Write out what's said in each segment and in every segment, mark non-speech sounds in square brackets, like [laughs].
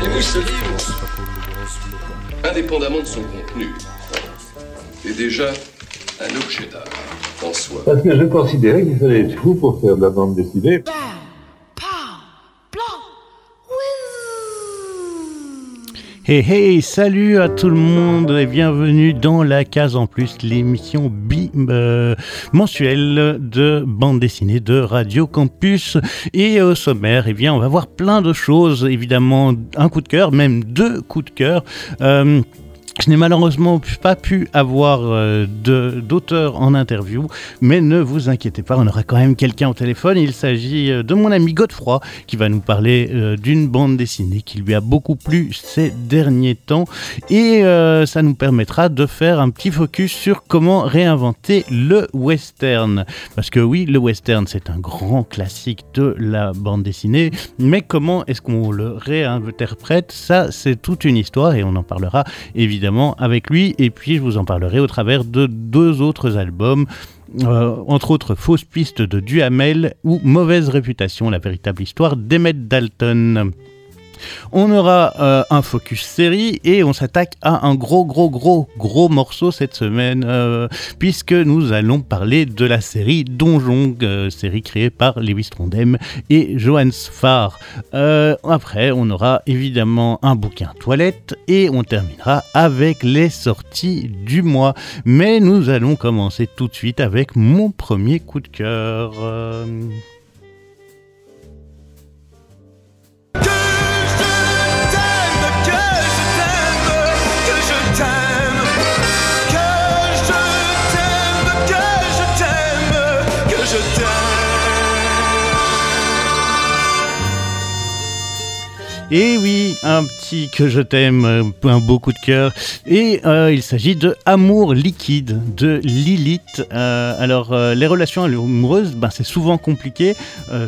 Voyez-vous, ce livre, indépendamment de son contenu, est déjà un objet d'art en soi. Parce que je considérais qu'il fallait être fou pour faire de la bande dessinée. Hey hey, salut à tout le monde et bienvenue dans la case en plus, l'émission bi euh, mensuelle de bande dessinée de Radio Campus. Et au sommaire, eh bien, on va voir plein de choses, évidemment, un coup de cœur, même deux coups de cœur. Euh, je n'ai malheureusement pas pu avoir euh, d'auteur en interview, mais ne vous inquiétez pas, on aura quand même quelqu'un au téléphone. Il s'agit euh, de mon ami Godefroy qui va nous parler euh, d'une bande dessinée qui lui a beaucoup plu ces derniers temps et ça nous permettra de faire un petit focus sur comment réinventer le western. Parce que oui, le western c'est un grand classique de la bande dessinée, mais comment est-ce qu'on le réinterprète? Ça c'est toute une histoire et on en parlera évidemment avec lui. Et puis je vous en parlerai au travers de deux autres albums. Euh, entre autres Fausse piste de Duhamel ou Mauvaise réputation, la véritable histoire d'Emmet Dalton. On aura euh, un focus série et on s'attaque à un gros gros gros gros morceau cette semaine euh, puisque nous allons parler de la série Donjon, euh, série créée par Lewis Trondheim et Johannes Farr. après, on aura évidemment un bouquin toilette et on terminera avec les sorties du mois. Mais nous allons commencer tout de suite avec mon premier coup de cœur. Et oui, un que je t'aime, euh, un beau coup de cœur. Et euh, il s'agit de Amour liquide de Lilith. Euh, alors, les relations amoureuses, ben, c'est souvent compliqué,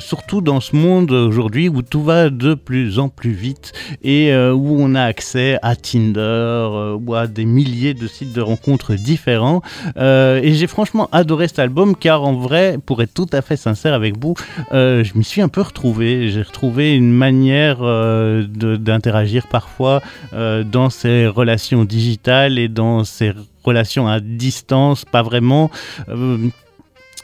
surtout dans ce monde aujourd'hui où tout va de plus en plus vite et où on a accès à Tinder ou à des milliers de sites de rencontres différents. et j'ai franchement adoré cet album car en vrai, pour être tout à fait sincère avec vous, je m'y suis un peu retrouvé. J'ai retrouvé une manière d'interagir parfois euh, dans ces relations digitales et dans ces relations à distance, pas vraiment. Euh,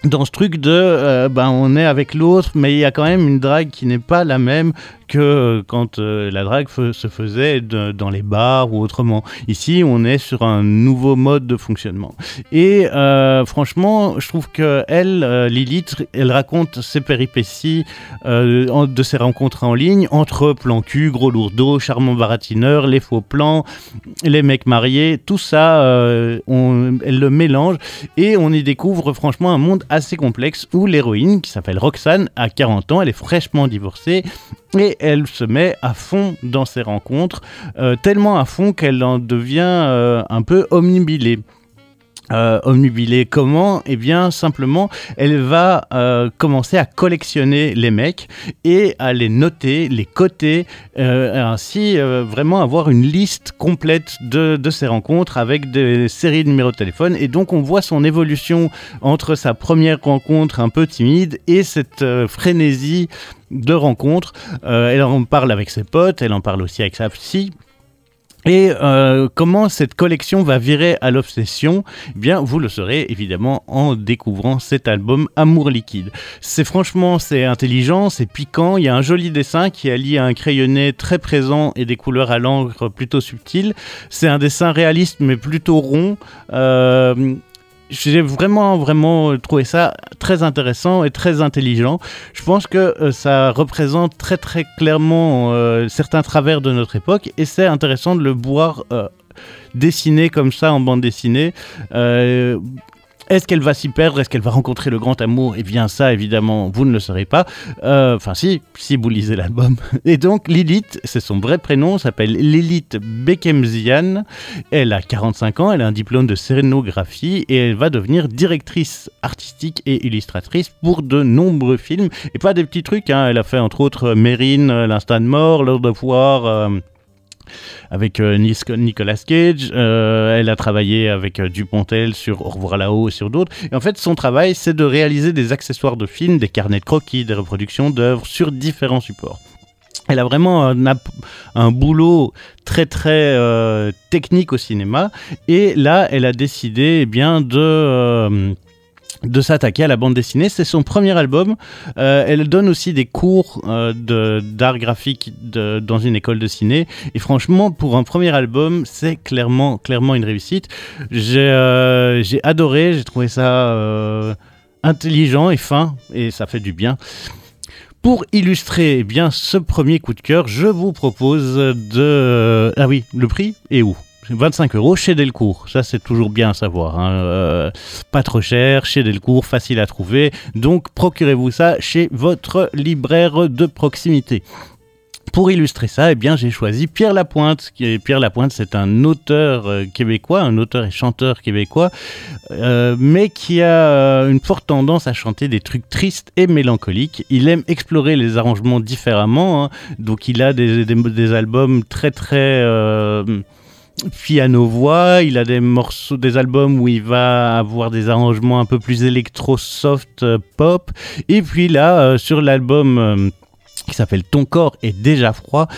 dans ce truc de euh, ben on est avec l'autre mais il y a quand même une drague qui n'est pas la même que euh, quand euh, la drague se faisait dans les bars ou autrement. Ici, on est sur un nouveau mode de fonctionnement. Et euh, franchement, je trouve que elle, Lilith, elle raconte ses péripéties de ses rencontres en ligne entre plan cul, gros lourdeau, charmant baratineur, les faux plans, les mecs mariés, tout ça, elle le mélange et on y découvre franchement un monde assez complexe où l'héroïne, qui s'appelle Roxane, a 40 ans, elle est fraîchement divorcée et elle se met à fond dans ses rencontres, euh, tellement à fond qu'elle en devient euh, un peu omnibilée euh. Comment Eh bien, simplement, elle va euh, commencer à collectionner les mecs et à les noter, les coter, euh, ainsi euh, vraiment avoir une liste complète de, de ses rencontres avec des séries de numéros de téléphone. Et donc, on voit son évolution entre sa première rencontre un peu timide et cette frénésie de rencontres. elle en parle avec ses potes, elle en parle aussi avec sa psy. Et euh, comment cette collection va virer à l'obsession? Eh Bien, vous le saurez évidemment en découvrant cet album Amour liquide. C'est franchement, c'est intelligent, c'est piquant. Il y a un joli dessin qui allie un crayonné très présent et des couleurs à l'encre plutôt subtiles. C'est un dessin réaliste mais plutôt rond. Euh, j'ai vraiment, vraiment trouvé ça très intéressant et très intelligent. Je pense que euh, ça représente très, très clairement euh, certains travers de notre époque et c'est intéressant de le voir euh, dessiné comme ça en bande dessinée. Est-ce qu'elle va s'y perdre? Est-ce qu'elle va rencontrer le grand amour? Eh bien ça, évidemment, vous ne le saurez pas. Euh, enfin si, si vous lisez l'album. [laughs] Et donc Lilith, c'est son vrai prénom, s'appelle Lilith Bekemzian. Elle a 45 ans, elle a un diplôme de scénographie et elle va devenir directrice artistique et illustratrice pour de nombreux films. Et pas des petits trucs, hein. elle a fait entre autres Mérine, L'Instant de mort, Lord of War... avec euh, Nicolas Cage. Euh, elle a travaillé avec euh, Dupontel sur Au revoir là-haut et sur d'autres. Et en fait, son travail, c'est de réaliser des accessoires de films, des carnets de croquis, des reproductions d'œuvres sur différents supports. Elle a vraiment un, boulot très très technique au cinéma et là elle a décidé eh bien de de s'attaquer à la bande dessinée. C'est son premier album. Euh, elle donne aussi des cours euh, d'art graphique dans une école de ciné. Et franchement, pour un premier album, c'est clairement, clairement une réussite. J'ai euh, adoré, j'ai trouvé ça intelligent et fin, et ça fait du bien. Pour illustrer eh bien ce premier coup de cœur, je vous propose de... Ah oui, le prix et où? 25 euros chez Delcourt. Ça, c'est toujours bien à savoir. Hein. Euh, pas trop cher, chez Delcourt, facile à trouver. Donc, procurez-vous ça chez votre libraire de proximité. Pour illustrer ça, eh bien, j'ai choisi Pierre Lapointe. Pierre Lapointe, c'est un auteur euh, québécois, un auteur et chanteur québécois, euh, mais qui a une forte tendance à chanter des trucs tristes et mélancoliques. Il aime explorer les arrangements différemment, hein. donc il a des, albums très très piano-voix, il a des morceaux, des albums où il va avoir des arrangements un peu plus électro-soft euh, pop. Et puis là, euh, sur l'album euh, qui s'appelle Ton corps est déjà froid,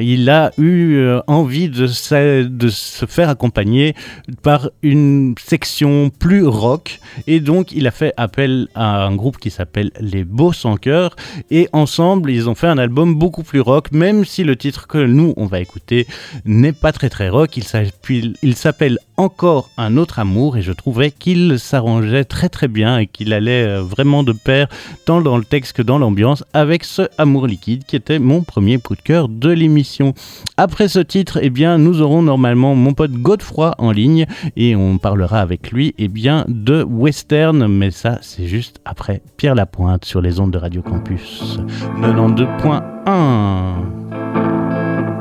il a eu euh, envie de se, faire accompagner par une section plus rock. Et donc il a fait appel à un groupe qui s'appelle Les Beaux Sans Cœur. Et ensemble ils ont fait un album beaucoup plus rock même si le titre que nous on va écouter n'est pas très très rock, il s'appelle Encore un autre amour. Et je trouvais qu'il s'arrangeait très très bien et qu'il allait euh, vraiment de pair tant dans le texte que dans l'ambiance avec ce amour qui était mon premier coup de cœur de l'émission. Après ce titre, eh bien, nous aurons normalement mon pote Godefroy en ligne et on parlera avec lui eh bien, de western, mais ça c'est juste après Pierre Lapointe sur les ondes de Radio Campus 92.1.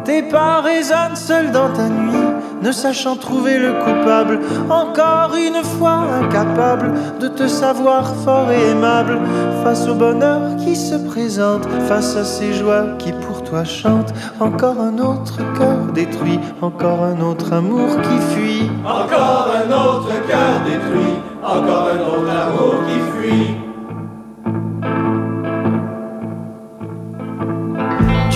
Tes pas résonnent seuls dans ta nuit, ne sachant trouver le coupable, encore une fois incapable de te savoir fort et aimable, face au bonheur qui se présente, face à ces joies qui pour toi chantent, encore un autre cœur détruit, encore un autre amour qui fuit, encore un autre cœur détruit, encore un autre amour qui fuit.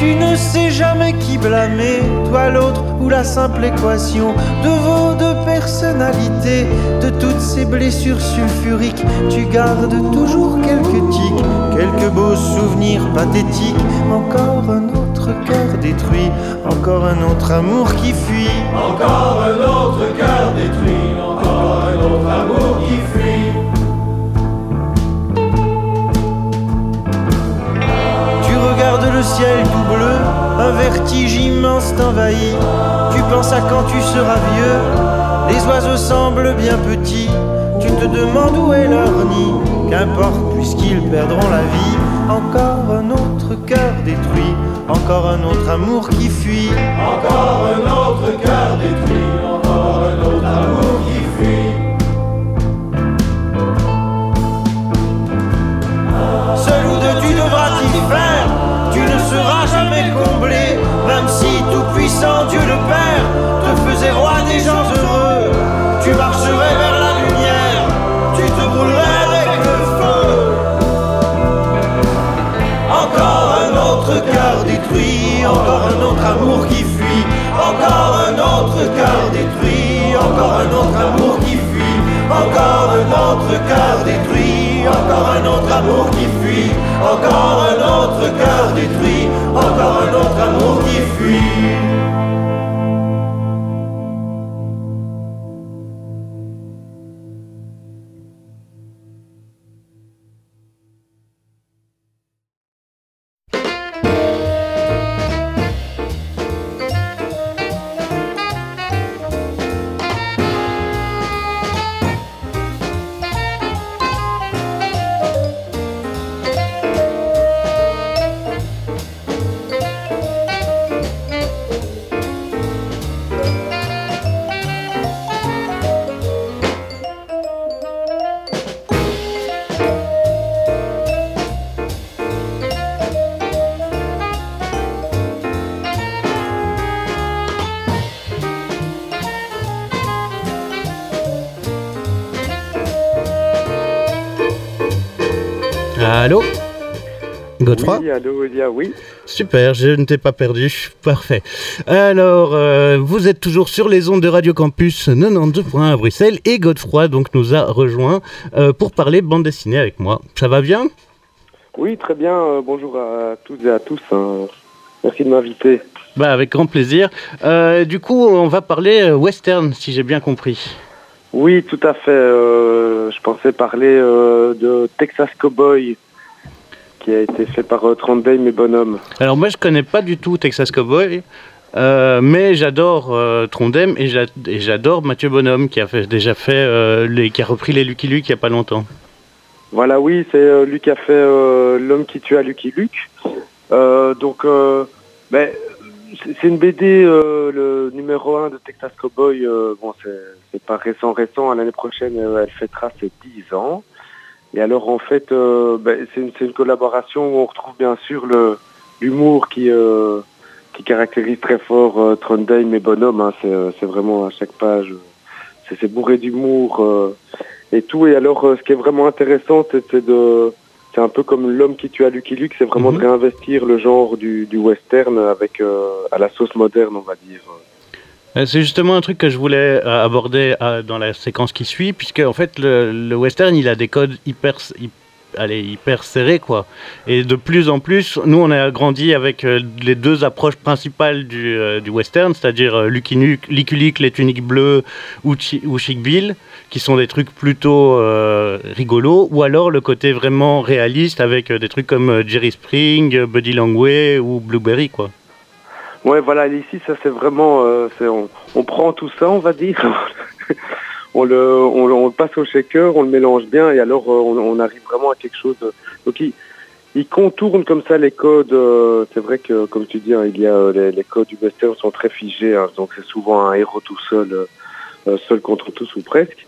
Tu ne sais jamais qui blâmer, toi l'autre ou la simple équation de vos deux personnalités, de toutes ces blessures sulfuriques. Tu gardes toujours quelques tics, quelques beaux souvenirs pathétiques. Encore un autre cœur détruit, encore un autre amour qui fuit. Encore un autre cœur détruit, encore un autre amour qui fuit. Le ciel tout bleu, un vertige immense t'envahit. Tu penses à quand tu seras vieux, les oiseaux semblent bien petits. Tu te demandes où est leur nid, qu'importe puisqu'ils perdront la vie. Encore un autre cœur détruit, encore un autre amour qui fuit. Encore un autre cœur détruit, encore un autre amour qui fuit, encore un autre cœur détruit, encore un autre amour qui fuit, encore un autre cœur détruit, encore un autre amour qui fuit. Oui. Super, je ne t'ai pas perdu. [laughs] Parfait. Alors, euh, vous êtes toujours sur les ondes de Radio Campus 92.1 à Bruxelles et Godefroy donc nous a rejoint euh, pour parler bande dessinée avec moi. Ça va bien? Oui, très bien. Euh, bonjour à toutes et à tous. hein. Merci de m'inviter. Bah avec grand plaisir. Du coup, on va parler western si j'ai bien compris. Oui, tout à fait. je pensais parler de Texas Cowboy, qui a été fait par euh, Trondheim et Bonhomme. Alors moi je connais pas du tout Texas Cowboy. euh, mais j'adore euh, Trondheim et j'a- et j'adore Mathieu Bonhomme qui a fait, déjà fait les, qui a repris les Lucky Luke il y a pas longtemps. Voilà, oui, c'est lui qui a fait L'homme qui tue à Lucky Luke. Donc, euh, ben, c'est une BD, le numéro 1 de Texas Cowboy. bon, c'est pas récent, récent. L'année prochaine, elle fêtera ses 10 ans. Et alors, en fait, euh, ben, c'est une, collaboration où on retrouve bien sûr l'humour qui euh, qui caractérise très fort euh, Trondheim et Bonhomme. hein. C'est vraiment à chaque page, c'est bourré d'humour. et tout. Et alors, ce qui est vraiment intéressant, c'est de, c'est un peu comme l'homme qui tue à Lucky Luke, c'est vraiment Mhm. de réinvestir le genre du, du western avec euh, à la sauce moderne, on va dire. Euh, C'est justement un truc que je voulais euh, aborder euh, dans la séquence qui suit, puisque en fait le, western il a des codes hyper, hyper serrés quoi. Et de plus en plus, nous on a grandi avec les deux approches principales du, western, c'est-à-dire Lucky Luke, les tuniques bleues ou, Chi- ou Chic Bill, qui sont des trucs plutôt rigolos, ou alors le côté vraiment réaliste avec des trucs comme Jerry Spring, Buddy Langway ou Blueberry quoi. Ouais, voilà, ici, ça c'est vraiment, euh, on, prend tout ça, on va dire, [laughs] on le, on, passe au shaker, on le mélange bien, et alors euh, on, arrive vraiment à quelque chose. donc il, contourne comme ça les codes. euh, c'est vrai que, comme tu dis, hein, il y a les, codes du western sont très figés, hein, donc c'est souvent un héros tout seul, seul contre tous ou presque.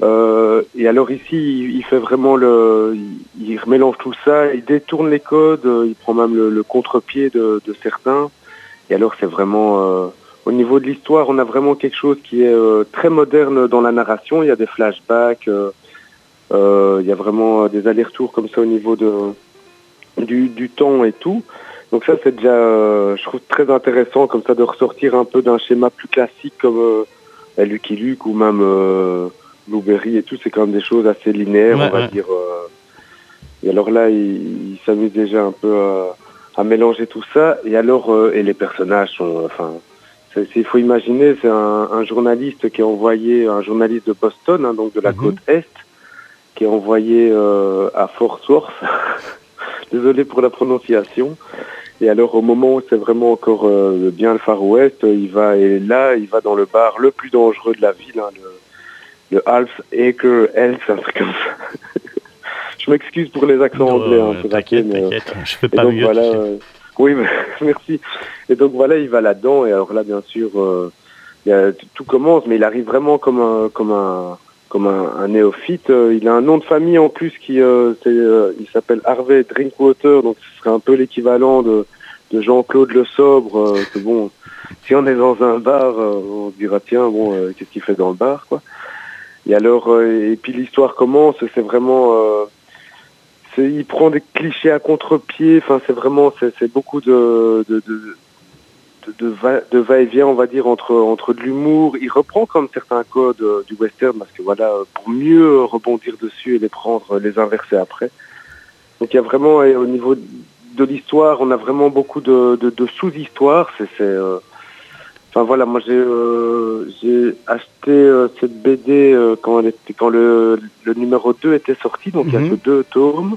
Et alors ici, il, fait vraiment le, il, il mélange tout ça, il détourne les codes, il prend même le, contre-pied de certains. Et alors c'est vraiment euh, au niveau de l'histoire, on a vraiment quelque chose qui est euh, très moderne dans la narration. Il y a des flashbacks, euh, il y a vraiment des allers-retours comme ça au niveau de du, du temps et tout. Donc ça c'est déjà, euh, je trouve très intéressant comme ça de ressortir un peu d'un schéma plus classique comme euh, Lucky Luke ou même euh, Blueberry et tout. C'est quand même des choses assez linéaires, Ouais, on va ouais. dire. et alors là, il, il s'amuse déjà un peu à à mélanger tout ça. Et alors, euh, et les personnages sont, enfin, il faut imaginer, c'est un, un journaliste qui est envoyé, un journaliste de Boston, hein, donc de la Mhm. côte est, qui est envoyé euh, à Fort Worth. [laughs] Désolé pour la prononciation. Et alors, au moment où c'est vraiment encore euh, bien le Far West, euh, il va et là, il va dans le bar le plus dangereux de la ville, hein, le, le Half Acre Health, un truc comme ça. [laughs] Je m'excuse pour les accents anglais, hein, t'inquiète, mais, euh, t'inquiète, je fais pas donc mieux. voilà, euh, oui, [laughs] merci. Et donc voilà, il va là-dedans et alors là, bien sûr, euh, il a- tout commence, mais il arrive vraiment comme un, comme un, comme un, un néophyte. Il a un nom de famille en plus qui, euh, euh, il s'appelle Harvey Drinkwater, donc ce serait un peu l'équivalent de, de Jean-Claude Le Sobre. que bon, si on est dans un bar, on se dira tiens, bon, qu'est-ce qu'il fait dans le bar, quoi. Et alors, et puis l'histoire commence, c'est vraiment. Il prend des clichés à contre-pied. Enfin, c'est vraiment, c'est beaucoup de de, de, de, de va, de va-et-vient, on va dire, entre entre de l'humour. Il reprend comme certains codes euh, du western parce que voilà, euh, pour mieux rebondir dessus et les prendre, euh, les inverser après. Donc il y a vraiment, et au niveau de l'histoire, on a vraiment beaucoup de, de, sous-histoires. C'est, enfin voilà, moi j'ai acheté euh, cette BD euh, quand elle était, quand le, le numéro 2 était sorti, donc il y a Mhm. que deux tomes.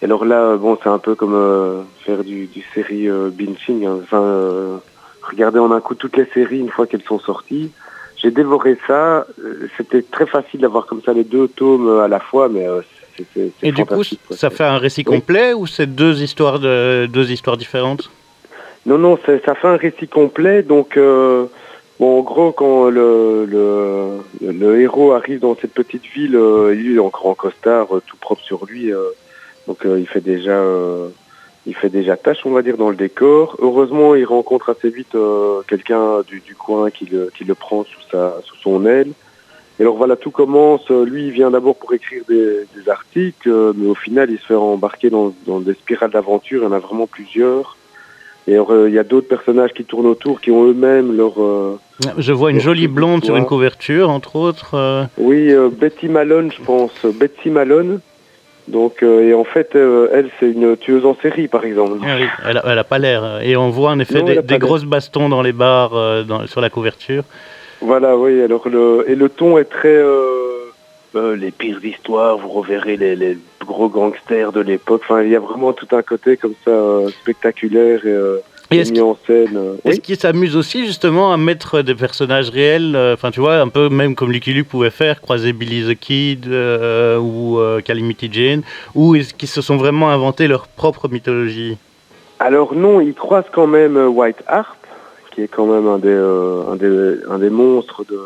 Et alors là, euh, bon, c'est un peu comme faire du, du série binging. hein. Enfin, regarder en un coup toutes les séries une fois qu'elles sont sorties. J'ai dévoré ça. C'était très facile d'avoir comme ça les deux tomes à la fois, mais c'est Et du coup, quoi. ça fait un récit Oui. complet ou c'est deux histoires de deux histoires différentes? Non, non, ça fait un récit complet. Donc, euh, bon, en gros, quand le, le, le héros arrive dans cette petite ville, euh, il est encore en costard, euh, tout propre sur lui. euh, donc, euh, il fait déjà, euh, il fait déjà tâche, on va dire, dans le décor. Heureusement, il rencontre assez vite quelqu'un du, du coin qui le, qui le prend sous sa, sous son aile. Et alors voilà, tout commence. Lui, il vient d'abord pour écrire des, articles, mais au final, il se fait embarquer dans, dans des spirales d'aventure. Il y en a vraiment plusieurs. Et il y a d'autres personnages qui tournent autour, qui ont eux-mêmes leur... euh, Je vois une jolie blonde sur une couverture, entre autres. euh, Oui, euh, Betty Malone, je pense. Betty Malone. Donc, euh, et en fait, euh, elle, c'est une tueuse en série, par exemple. ah oui, elle, a, elle a pas l'air. Et on voit en effet Non, des, grosses bastons dans les bars euh, dans- sur la couverture. Voilà, oui. Alors le et le ton est très euh, les pires histoires. Vous reverrez les, les gros gangsters de l'époque. Enfin, il y a vraiment tout un côté comme ça euh, spectaculaire et, euh, Et mis en scène. euh, Est-ce oui. qu'il s'amuse aussi justement à mettre des personnages réels, euh, enfin tu vois, un peu même comme Lucky Luke pouvait faire, croiser Billy the Kid ou Calamity Jane, ou est-ce qu'ils se sont vraiment inventés leur propre mythologie? Alors non, il croise quand même White Hart, qui est quand même un des un des un des monstres de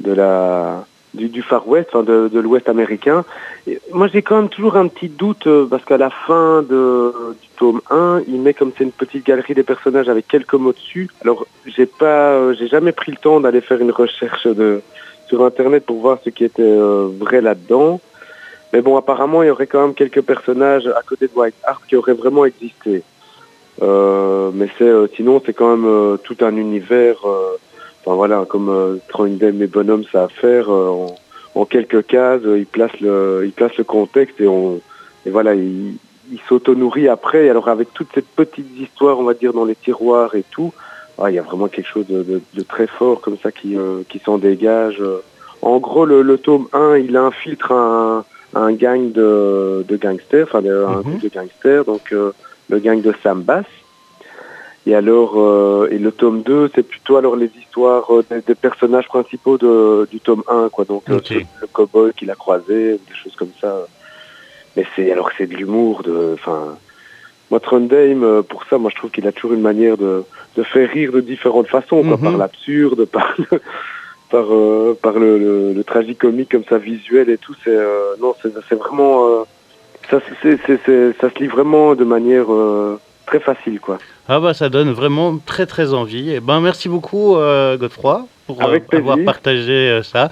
de la du, du Far West, enfin de, de l'Ouest américain. Et moi, j'ai quand même toujours un petit doute euh, parce qu'à la fin de, du tome 1, il met comme c'est une petite galerie des personnages avec quelques mots dessus. Alors, j'ai pas, euh, j'ai jamais pris le temps d'aller faire une recherche de sur internet pour voir ce qui était euh, vrai là-dedans. Mais bon, apparemment, il y aurait quand même quelques personnages à côté de White Hart qui auraient vraiment existé. Mais c'est sinon c'est quand même tout un univers. Enfin voilà, comme euh, Troindem et Bonhomme ça à faire euh, en, en quelques cases, euh, il place le, il place le contexte et on et voilà, il, il s'auto-nourrit après. Et alors avec toutes ces petites histoires, on va dire dans les tiroirs et tout, ah, il y a vraiment quelque chose de, de- de très fort comme ça qui, euh, qui s'en dégage. En gros, le, le tome 1, il infiltre un, un gang de, de gangsters, enfin de- un Mhm. groupe de gangsters, donc euh, le gang de Sam Bass. Et alors, euh, et le tome 2, c'est plutôt alors les histoires euh, des, des personnages principaux de, du tome 1, quoi. Donc, euh, le, cowboy qu'il a croisé, des choses comme ça. Mais c'est, alors c'est de l'humour, de, enfin, moi, Trondheim, euh, pour ça, moi, je trouve qu'il a toujours une manière de, de faire rire de différentes façons, quoi, Mhm. par l'absurde, [laughs] par le, par, euh, par le, le, le tragicomique comme ça, visuel et tout. C'est, euh, non, c'est, vraiment, euh, ça, ça se lit vraiment de manière très facile, quoi. Ah bah ça donne vraiment très très envie. Et ben merci beaucoup euh, Godefroy pour euh, avoir partagé euh, ça.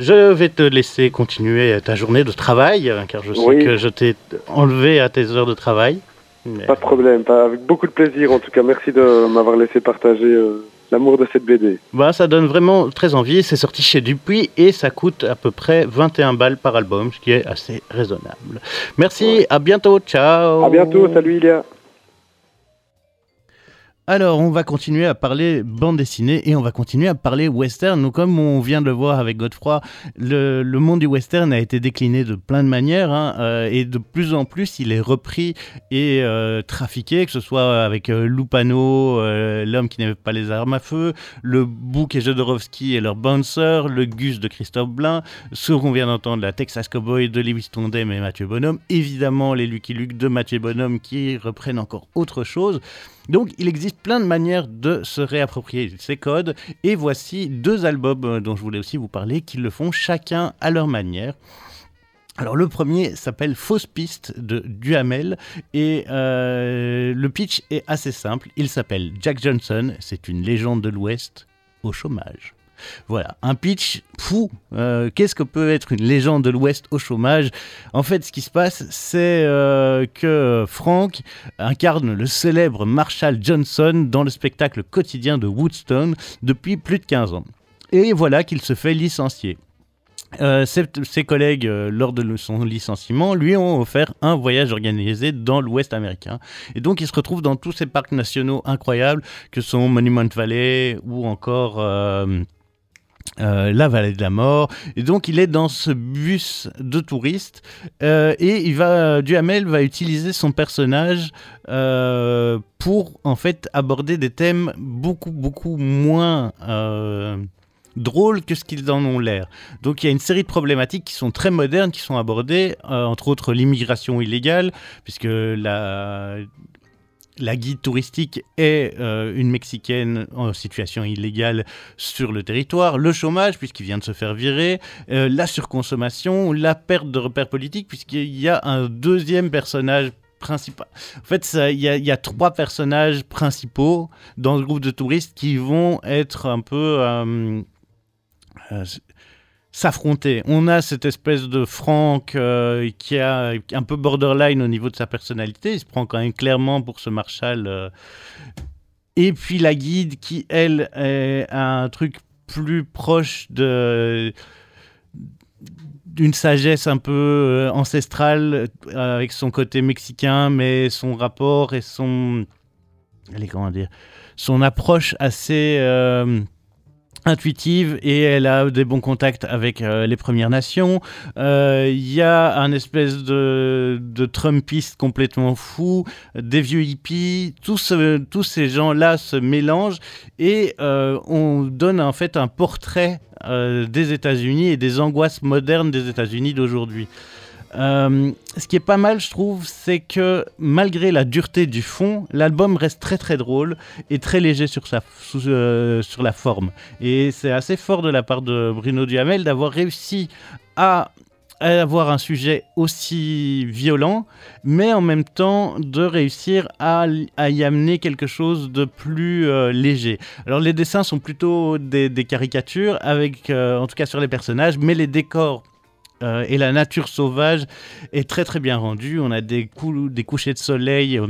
Je vais te laisser continuer ta journée de travail euh, car je sais Oui. que je t'ai enlevé à tes heures de travail. Mais- Pas de problème, pas, avec beaucoup de plaisir en tout cas. Merci de m'avoir laissé partager euh, l'amour de cette BD. Bah, ça donne vraiment très envie. C'est sorti chez Dupuis et ça coûte à peu près 21 balles par album, ce qui est assez raisonnable. Merci, Ouais. à bientôt, ciao. À bientôt, salut Ilia. Alors, on va continuer à parler bande dessinée et on va continuer à parler western. Donc, comme on vient de le voir avec Godefroy, le, monde du western a été décliné de plein de manières hein, euh, et de plus en plus, il est repris et euh, trafiqué, que ce soit avec euh, Lupano, euh, l'homme qui n'avait pas les armes à feu, le Bouk et Jodorowsky et leur Bouncer, le Gus de Christophe Blain, ce qu'on vient d'entendre, la Texas Cowboy de Lewis Tondem et Mathieu Bonhomme, évidemment les Lucky Luke de Mathieu Bonhomme qui reprennent encore autre chose. Donc il existe plein de manières de se réapproprier ces codes et voici deux albums euh, dont je voulais aussi vous parler qui le font chacun à leur manière. Alors le premier s'appelle Fausse piste de Duhamel et euh, le pitch est assez simple. Il s'appelle Jack Johnson, c'est une légende de l'Ouest au chômage. Voilà, un pitch fou. Euh, Qu'est-ce que peut être une légende de l'Ouest au chômage? En fait, ce qui se passe, c'est euh, que Frank incarne le célèbre Marshall Johnson dans le spectacle quotidien de Woodstone depuis plus de 15 ans. Et voilà qu'il se fait licencier. Euh, ses, collègues, lors de son licenciement, lui ont offert un voyage organisé dans l'Ouest américain. Et donc, il se retrouve dans tous ces parcs nationaux incroyables que sont Monument Valley ou encore euh, la vallée de la mort. Et donc, il est dans ce bus de touristes euh, et il va, Duhamel va utiliser son personnage euh, pour en fait aborder des thèmes beaucoup, beaucoup moins. drôles que ce qu'ils en ont l'air. Donc il y a une série de problématiques qui sont très modernes, qui sont abordées, entre autres l'immigration illégale, puisque la, la guide touristique est euh, une Mexicaine en situation illégale sur le territoire, le chômage, puisqu'il vient de se faire virer, euh, la surconsommation, la perte de repères politiques, puisqu'il y a un deuxième personnage principal. En fait, il y, a- trois personnages principaux dans ce groupe de touristes qui vont être un peu... euh, s'affronter. On a cette espèce de Franck euh, qui a un peu borderline au niveau de sa personnalité. Il se prend quand même clairement pour ce Marshall. euh. Et puis la guide qui, elle, est un truc plus proche de d'une sagesse un peu euh, ancestrale avec son côté mexicain, mais son rapport et son allez comment dire son approche assez intuitive et elle a des bons contacts avec euh, les Premières Nations. Euh, Il y a un espèce de, Trumpiste complètement fou, des vieux hippies, tous, tous ces gens-là se mélangent et euh, on donne en fait un portrait des États-Unis et des angoisses modernes des États-Unis d'aujourd'hui. Euh, ce qui est pas mal, je trouve, c'est que malgré la dureté du fond, l'album reste très très drôle et très léger sur, sa, euh, sur la forme. Et c'est assez fort de la part de Bruno Duhamel d'avoir réussi à, avoir un sujet aussi violent, mais en même temps de réussir à, y amener quelque chose de plus euh, léger. Alors les dessins sont plutôt des, des caricatures, avec, en tout cas sur les personnages, mais les décors euh, et la nature sauvage est très très bien rendue. On a des, cou- des couchers de soleil euh,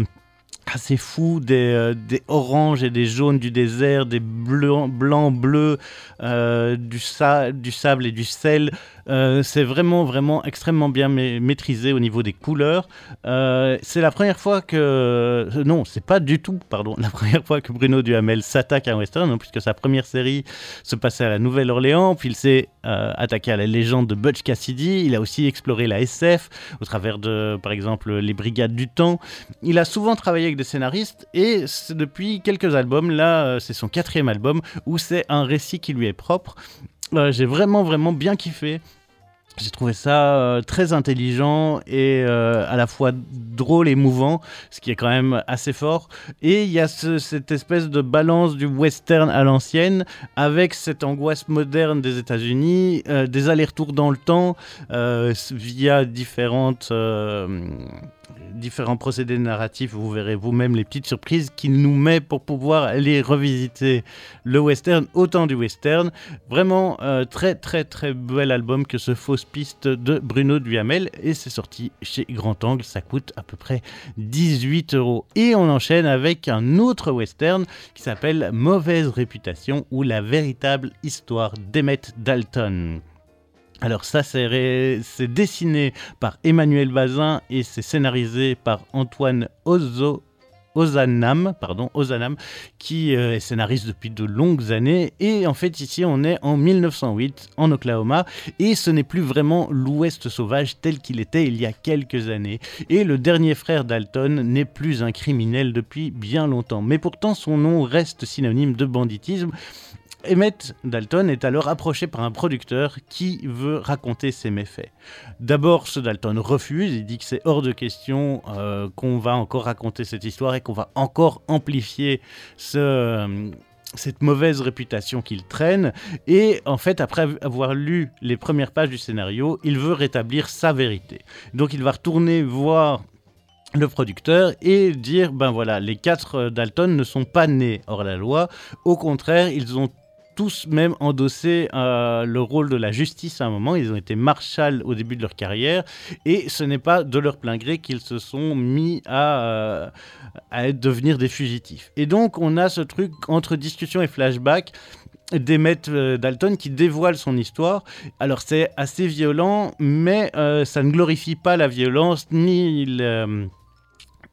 assez fous, des, euh, des oranges et des jaunes du désert, des blancs, bleus, du, du sable et du sel. Euh, c'est vraiment vraiment extrêmement bien ma- maîtrisé au niveau des couleurs. Euh, c'est la première fois que euh, non, c'est pas du tout, pardon, [laughs] la première fois que Bruno Duhamel s'attaque à un western, hein, puisque sa première série se passait à la Nouvelle-Orléans, puis il s'est attaqué à la légende de Butch Cassidy. Il a aussi exploré la SF au travers de, par exemple, les Brigades du Temps. Il a souvent travaillé avec des scénaristes et depuis quelques albums, là, c'est son quatrième album où c'est un récit qui lui est propre. J'ai vraiment vraiment bien kiffé. J'ai trouvé ça euh, très intelligent et euh, à la fois drôle et mouvant, ce qui est quand même assez fort. Et il y a ce- cette espèce de balance du western à l'ancienne avec cette angoisse moderne des États-Unis, euh, des allers-retours dans le temps via différentes, différents procédés narratifs. Vous verrez vous-même les petites surprises qu'il nous met pour pouvoir aller revisiter le western, autant du western. Vraiment euh, très très très bel album que ce fausse piste de Bruno Duhamel et c'est sorti chez Grand Angle. Ça coûte à peu près 18 euros. Et on enchaîne avec un autre western qui s'appelle Mauvaise réputation ou la véritable histoire d'Emmett Dalton. Alors ça, c'est dessiné par Emmanuel Bazin et c'est scénarisé par Antoine. Ozanam, Ozanam, qui euh, est scénariste depuis de longues années. Et en fait, ici, on est en 1908, en Oklahoma, et ce n'est plus vraiment l'Ouest sauvage tel qu'il était il y a quelques années. Et le dernier frère Dalton n'est plus un criminel depuis bien longtemps. Mais pourtant, son nom reste synonyme de banditisme. Emmett Dalton est alors approché par un producteur qui veut raconter ses méfaits. D'abord, ce Dalton refuse, il dit que c'est hors de question euh, qu'on va encore raconter cette histoire et qu'on va encore amplifier euh, cette mauvaise réputation qu'il traîne. Et en fait, après avoir lu les premières pages du scénario, il veut rétablir sa vérité. Donc il va retourner voir le producteur et dire ben voilà les quatre euh, Dalton ne sont pas nés hors la loi au contraire ils ont tous même endossé euh, le rôle de la justice à un moment. Ils ont été marshals au début de leur carrière et ce n'est pas de leur plein gré qu'ils se sont mis à, euh, devenir des fugitifs. Et donc on a ce truc entre discussion et flashback d'Emmett euh, Dalton qui dévoile son histoire. Alors c'est assez violent, mais ça ne glorifie pas la violence ni le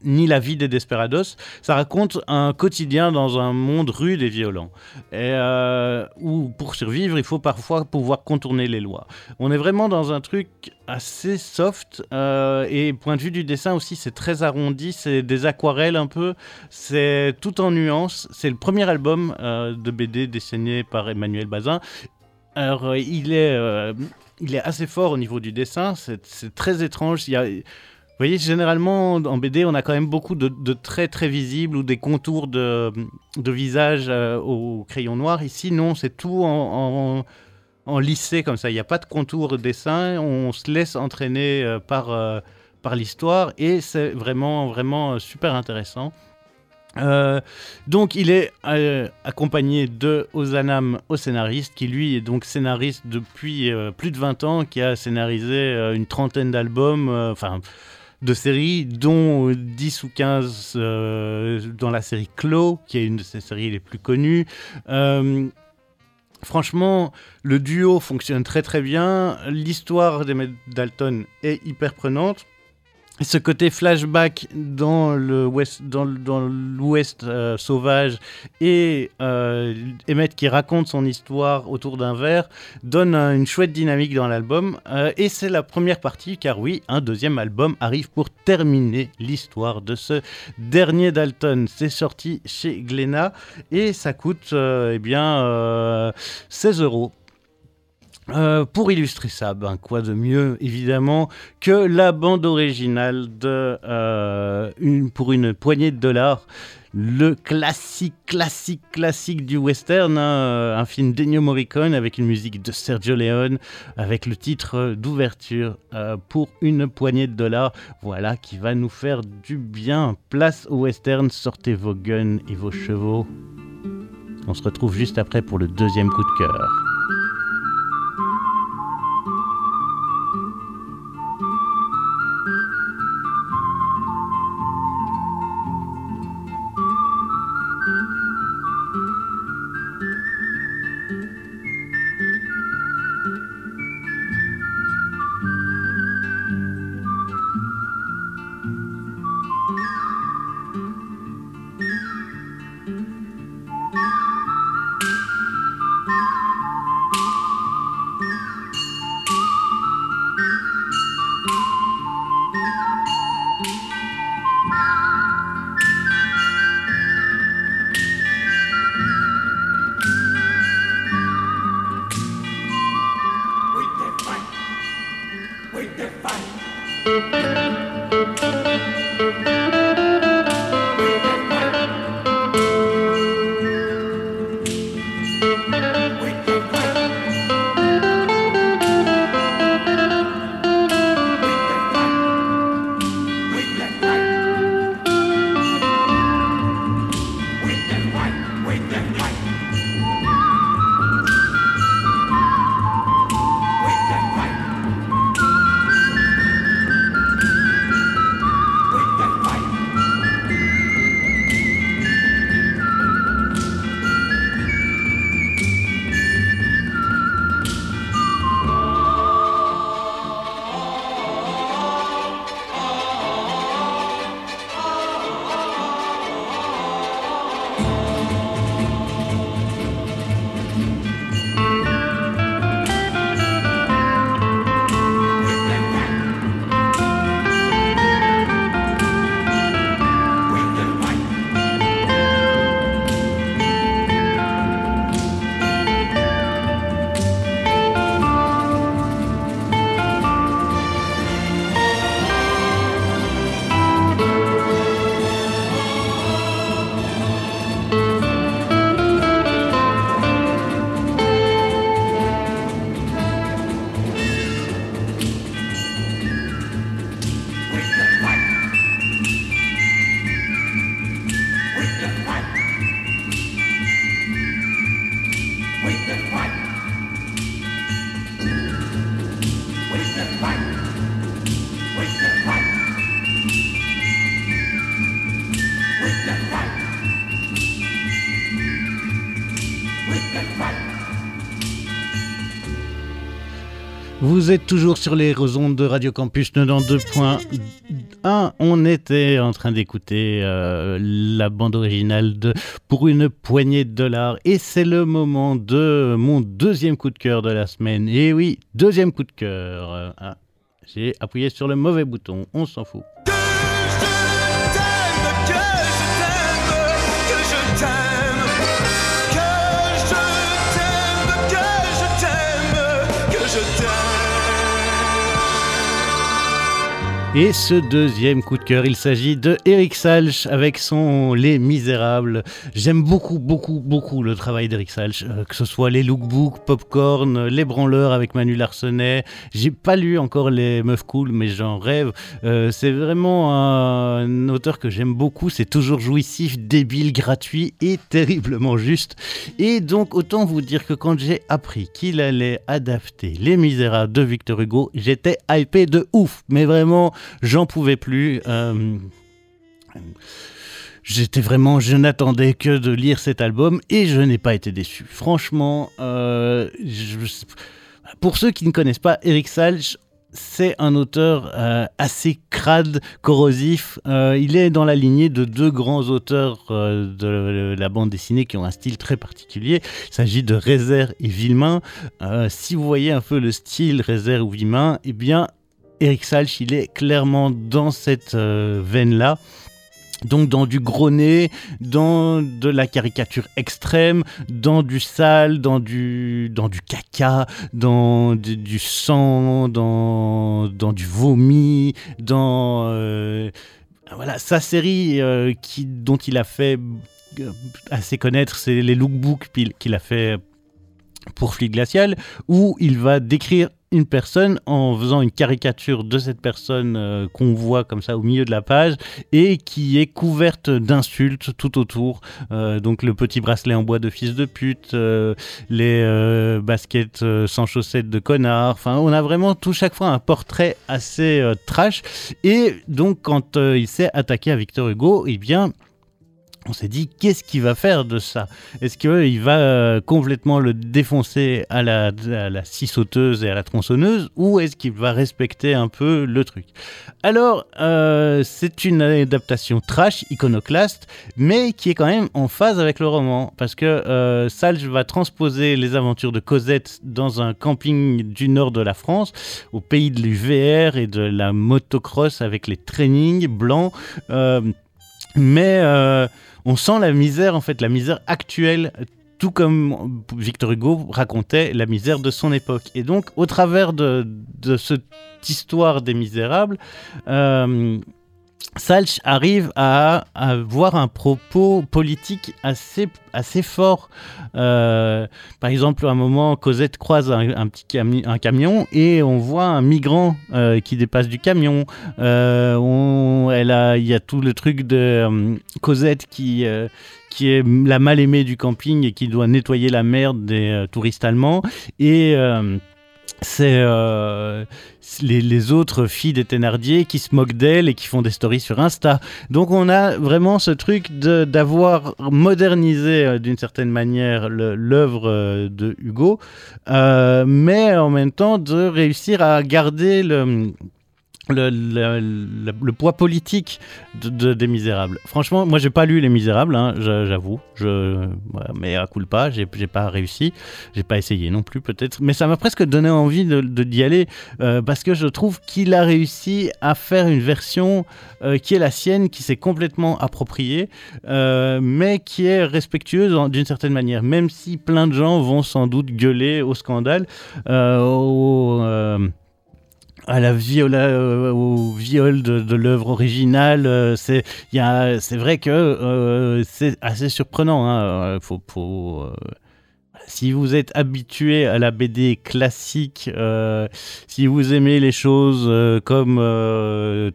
ni la vie des Desperados. Ça raconte un quotidien dans un monde rude et violent. Et euh, où pour survivre, il faut parfois pouvoir contourner les lois. On est vraiment dans un truc assez soft. euh, et point de vue du dessin aussi, c'est très arrondi. C'est des aquarelles un peu. C'est tout en nuances. C'est le premier album euh, de BD dessiné par Emmanuel Bazin. Alors, il est, il est assez fort au niveau du dessin. C'est c'est très étrange. Il y a vous voyez, généralement en BD, on a quand même beaucoup de, traits très visibles ou des contours de, de visage euh, au crayon noir. Ici, non, c'est tout en, en, lissé comme ça. Il n'y a pas de contour de dessin. On se laisse entraîner euh, par, euh, par l'histoire et c'est vraiment, vraiment super intéressant. Donc il est accompagné de Ozanam au scénariste, qui lui est donc scénariste depuis plus de 20 ans, qui a scénarisé une trentaine d'albums, enfin de séries, dont 10 ou 15 dans la série Claw, qui est une de ses séries les plus connues. Franchement, le duo fonctionne très très bien. L'histoire des Dalton est hyper prenante ce côté flashback dans le dans l'ouest euh, sauvage et euh, Emmett qui raconte son histoire autour d'un verre donne une chouette dynamique dans l'album euh, et c'est la première partie car oui un deuxième album arrive pour terminer l'histoire de ce dernier Dalton. C'est sorti chez Glénat et ça coûte eh bien 16 euros euh, pour illustrer ça, ben, quoi de mieux évidemment que la bande originale de euh, pour une poignée de dollars, le classique, classique, classique du western, hein, euh, un film d'Ennio Morricone avec une musique de Sergio Leone, avec le titre d'ouverture pour une poignée de dollars. Voilà qui va nous faire du bien. Place au western, sortez vos guns et vos chevaux. On se retrouve juste après pour le deuxième coup de cœur. Vous êtes toujours sur les ondes de Radio Campus 92.1. On était en train d'écouter euh, la bande originale de Pour une poignée de dollars. Et c'est le moment de mon deuxième coup de cœur de la semaine. Et oui, deuxième coup de cœur. Ah, j'ai appuyé sur le mauvais bouton. On s'en fout. Et ce deuxième coup de cœur, il s'agit de Eric Salch avec son Les Misérables. J'aime beaucoup, beaucoup, beaucoup le travail d'Eric Salch, euh, que ce soit les lookbooks, Popcorn, Les Branleurs avec Manu Larsenet. J'ai pas lu encore les Meufs Cool, mais j'en rêve. Euh, c'est vraiment un auteur que j'aime beaucoup. C'est toujours jouissif, débile, gratuit et terriblement juste. Et donc, autant vous dire que quand j'ai appris qu'il allait adapter Les Misérables de Victor Hugo, j'étais hypé de ouf. Mais vraiment, J'en pouvais plus. Euh, j'étais vraiment, je n'attendais que de lire cet album et je n'ai pas été déçu. Franchement, euh, pour ceux qui ne connaissent pas Eric Salch, c'est un auteur euh, assez crade, corrosif. il est dans la lignée de deux grands auteurs de la bande dessinée qui ont un style très particulier. Il s'agit de Rézère et Villemain. si vous voyez un peu le style Rézère ou Villemain, eh bien, Eric Salch, il est clairement dans cette euh, veine-là. Donc dans du gros nez, dans de la caricature extrême, dans du sale, dans du, dans du caca, dans du, sang, dans, dans du vomi, dans... Euh, voilà, sa série euh, qui, dont il a fait assez connaître, c'est les lookbooks qu'il a fait pour Fleet Glacial, où il va décrire une personne en faisant une caricature de cette personne euh, qu'on voit comme ça au milieu de la page et qui est couverte d'insultes tout autour. Euh, donc le petit bracelet en bois de fils de pute, euh, les baskets sans chaussettes de connard. Enfin, on a vraiment tout chaque fois un portrait assez trash. Et donc quand il s'est attaqué à Victor Hugo, eh bien on s'est dit qu'est-ce qu'il va faire de ça? Est-ce qu'il va euh, complètement le défoncer à la, scie sauteuse et à la tronçonneuse ou est-ce qu'il va respecter un peu le truc? Alors, euh, c'est une adaptation trash, iconoclaste, mais qui est quand même en phase avec le roman parce que euh, Salge va transposer les aventures de Cosette dans un camping du nord de la France, au pays de l'UVR et de la motocross avec les trainings blancs. Mais on sent la misère, en fait, la misère actuelle tout comme Victor Hugo racontait la misère de son époque. Et donc, au travers de, cette histoire des misérables, euh, Salch arrive à avoir un propos politique assez, assez fort. Euh, par exemple, à un moment, Cosette croise un, petit camion et on voit un migrant euh, qui dépasse du camion. Euh, il y a tout le truc de Cosette qui qui est la mal-aimée du camping et qui doit nettoyer la merde des touristes allemands. Et c'est euh, les, autres filles des Thénardier qui se moquent d'elle et qui font des stories sur Insta. Donc on a vraiment ce truc d'avoir modernisé euh, d'une certaine manière l'œuvre euh, de Hugo, mais en même temps de réussir à garder le le, le, poids politique de, des Misérables. Franchement, moi j'ai pas lu Les Misérables, hein, j'avoue. Je, mais à coup pas, j'ai pas réussi. J'ai pas essayé non plus peut-être. Mais ça m'a presque donné envie d'y aller euh, parce que je trouve qu'il a réussi à faire une version euh, qui est la sienne, qui s'est complètement appropriée, euh, mais qui est respectueuse d'une certaine manière. Même si plein de gens vont sans doute gueuler au scandale, au à la viol, euh, au viol de, l'œuvre originale. Euh, c'est, vrai que euh, c'est assez surprenant. Hein. Faut, faut si vous êtes habitué à la BD classique, si vous aimez les choses comme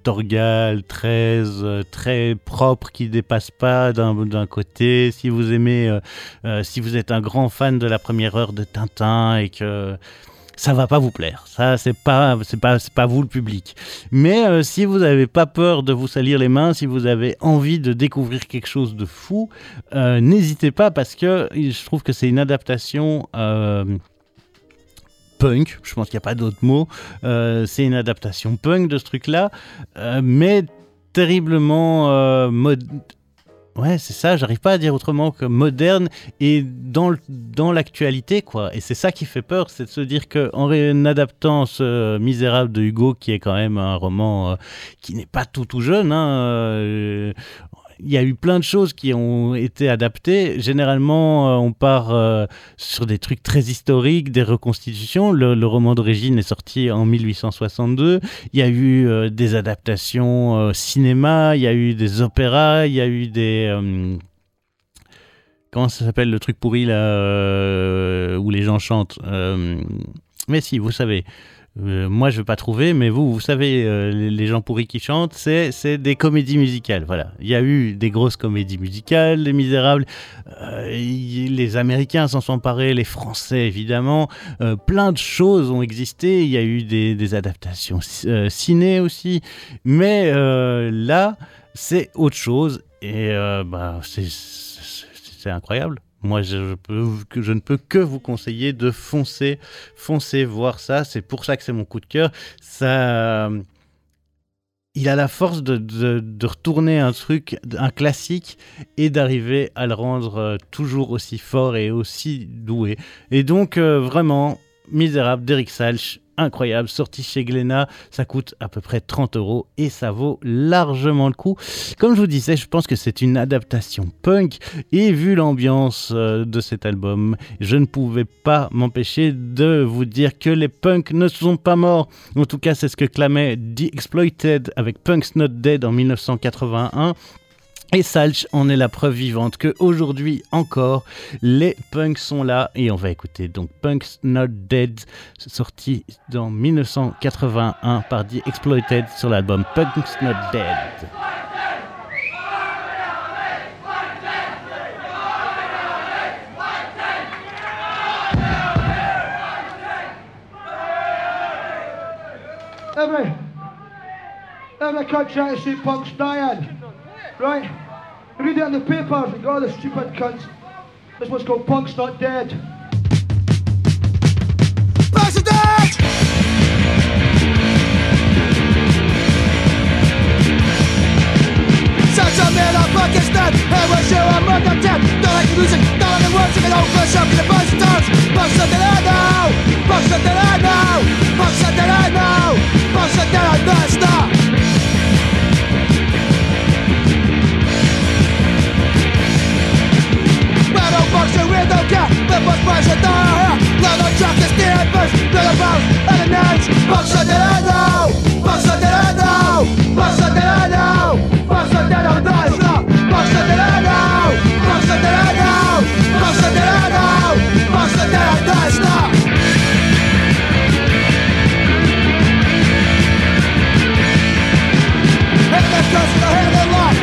Torgal, 13, très propre, qui ne dépasse pas d'un côté, si vous aimez, si vous êtes un grand fan de la première heure de Tintin et que ça va pas vous plaire. Ça, c'est pas, c'est pas, pas vous le public. Mais euh, si vous n'avez pas peur de vous salir les mains, si vous avez envie de découvrir quelque chose de fou, euh, n'hésitez pas parce que je trouve que c'est une adaptation. Euh, punk, je pense qu'il n'y a pas d'autre mot, c'est une adaptation punk de ce truc-là, mais terriblement Ouais, c'est ça, j'arrive pas à dire autrement que moderne et dans, l'actualité, quoi. Et c'est ça qui fait peur, c'est de se dire qu'en adaptant ce Misérable de Hugo, qui est quand même un roman euh, qui n'est pas tout tout jeune, hein, euh, il y a eu plein de choses qui ont été adaptées. Généralement, euh, on part euh, sur des trucs très historiques, des reconstitutions. Le, roman d'origine est sorti en 1862. Il y a eu euh, des adaptations cinéma, il y a eu des opéras, il y a eu des... comment ça s'appelle le truc pourri là où les gens chantent Mais si, vous savez. Euh, moi, je ne vais pas trouver, mais vous, vous savez, euh, les, gens pourris qui chantent, c'est des comédies musicales. Voilà. Il y a eu des grosses comédies musicales, Les Misérables. euh, les Américains s'en sont emparés, les Français, évidemment. Plein de choses ont existé. Il y a eu des, adaptations ciné aussi. Mais là, c'est autre chose. Et bah, c'est incroyable. Moi, je, ne peux que vous conseiller de foncer, foncer voir ça. C'est pour ça que c'est mon coup de cœur. Ça, il a la force de, de- de retourner un truc, un classique, et d'arriver à le rendre euh, toujours aussi fort et aussi doué. Et donc, euh, vraiment, Misérable d'Eric Salch, incroyable, sorti chez Glénat, ça coûte à peu près 30 euros et ça vaut largement le coup. Comme je vous disais, je pense que c'est une adaptation punk et vu l'ambiance euh, de cet album, je ne pouvais pas m'empêcher de vous dire que les punks ne sont pas morts. En tout cas, c'est ce que clamait The Exploited avec Punk's Not Dead en 1981. Et Salch en est la preuve vivante que aujourd'hui encore, les punks sont là et on va écouter donc Punk's Not Dead, sorti en 1981 par The Exploited sur l'album Punk's Not Dead. Every, every see punks dying. Right? Read it in the papers, you got all the stupid cunts. This one's called Punk's Not Dead. Punk's Not Dead! Such a motherfucking stud, and we'll show a mother dead. Don't like the music, don't like the words, you can all push up in the bus stars. Not Dead, I know! Not Dead, I know! Not Dead, I know! Not Dead, I know! Stop! structure with no care But much pressure there Blood on track is near first Blood about at an edge Function the I know Function that I know Function that I know Function that I'm not Function that I know Function that I know Function that I know Function that I'm not. Stop If the trust, I hear the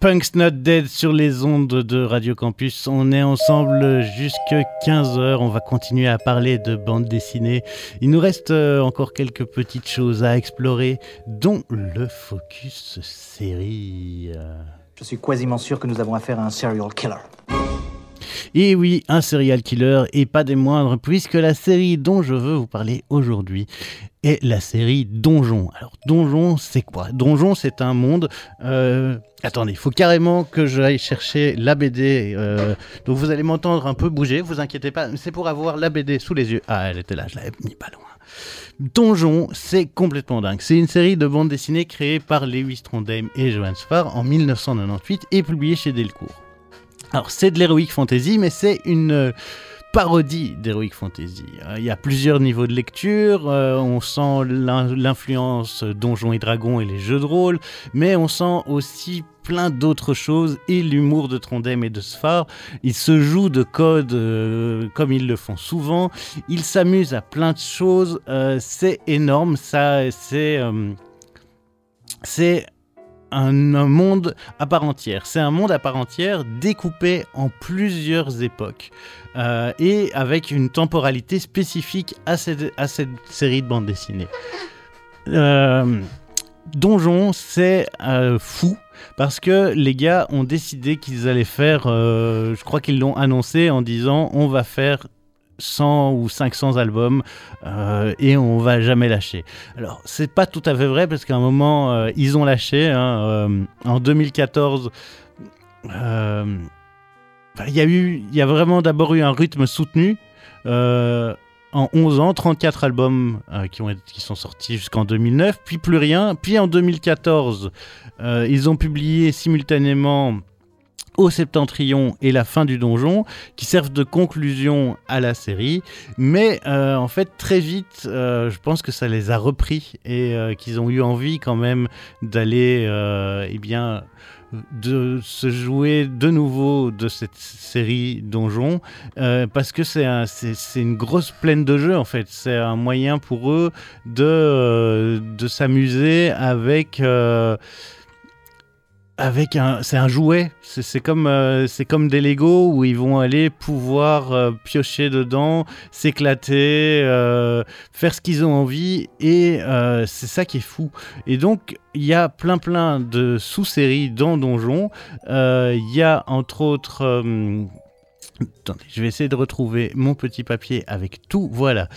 Punk's Not Dead sur les ondes de Radio Campus. On est ensemble jusque 15h. On va continuer à parler de bande dessinée. Il nous reste euh, encore quelques petites choses à explorer, dont le focus série. Je suis quasiment sûr que nous avons affaire à un serial killer. Et oui, un serial killer, et pas des moindres, puisque la série dont je veux vous parler aujourd'hui est la série Donjon. Alors, Donjon, c'est quoi? Donjon, c'est un monde... euh, Attendez, il faut carrément que j'aille chercher la BD. euh, donc vous allez m'entendre un peu bouger, vous inquiétez pas, c'est pour avoir la BD sous les yeux. Ah, elle était là, je l'avais mis pas loin. Donjon, c'est complètement dingue. C'est une série de bandes dessinées créée par Lewis Trondheim et Johan Sfar en 1998 et publiée chez Delcourt. Alors c'est de l'heroic fantasy, mais c'est une euh, parodie d'heroic fantasy. Euh, Il y a plusieurs niveaux de lecture, euh, on sent l'in- l'influence Donjons et Dragons et les jeux de rôle, mais on sent aussi plein d'autres choses et l'humour de Trondheim et de Sfar. Ils se jouent de codes comme ils le font souvent, ils s'amusent à plein de choses, c'est énorme, ça c'est... c'est un, monde à part entière. C'est un monde à part entière découpé en plusieurs époques euh, et avec une temporalité spécifique à cette, série de bandes dessinées. Euh, Donjon, c'est euh, fou. Parce que les gars ont décidé qu'ils allaient faire, euh, je crois qu'ils l'ont annoncé en disant on va faire 100 ou 500 albums euh, et on va jamais lâcher. Alors c'est pas tout à fait vrai parce qu'à un moment euh, ils ont lâché. hein, euh, en 2014, euh, il y a vraiment d'abord eu un rythme soutenu. en 11 ans, 34 albums qui, ont qui sont sortis jusqu'en 2009, puis plus rien. Puis en 2014, euh, ils ont publié simultanément au Septentrion et la fin du donjon, qui servent de conclusion à la série. Mais euh, en fait, très vite, euh, je pense que ça les a repris et euh, qu'ils ont eu envie quand même d'aller, eh bien, de se jouer de nouveau de cette série donjon parce que c'est un- une grosse plaine de jeu en fait. C'est un moyen pour eux de, de s'amuser avec. Avec un, c'est un jouet. C'est comme, euh, c'est comme des Lego où ils vont aller pouvoir euh, piocher dedans, s'éclater, euh, faire ce qu'ils ont envie, et c'est ça qui est fou. Et donc il y a plein plein de sous-séries dans Donjon. Il y a entre autres. Attendez, je vais essayer de retrouver mon petit papier avec tout. Voilà.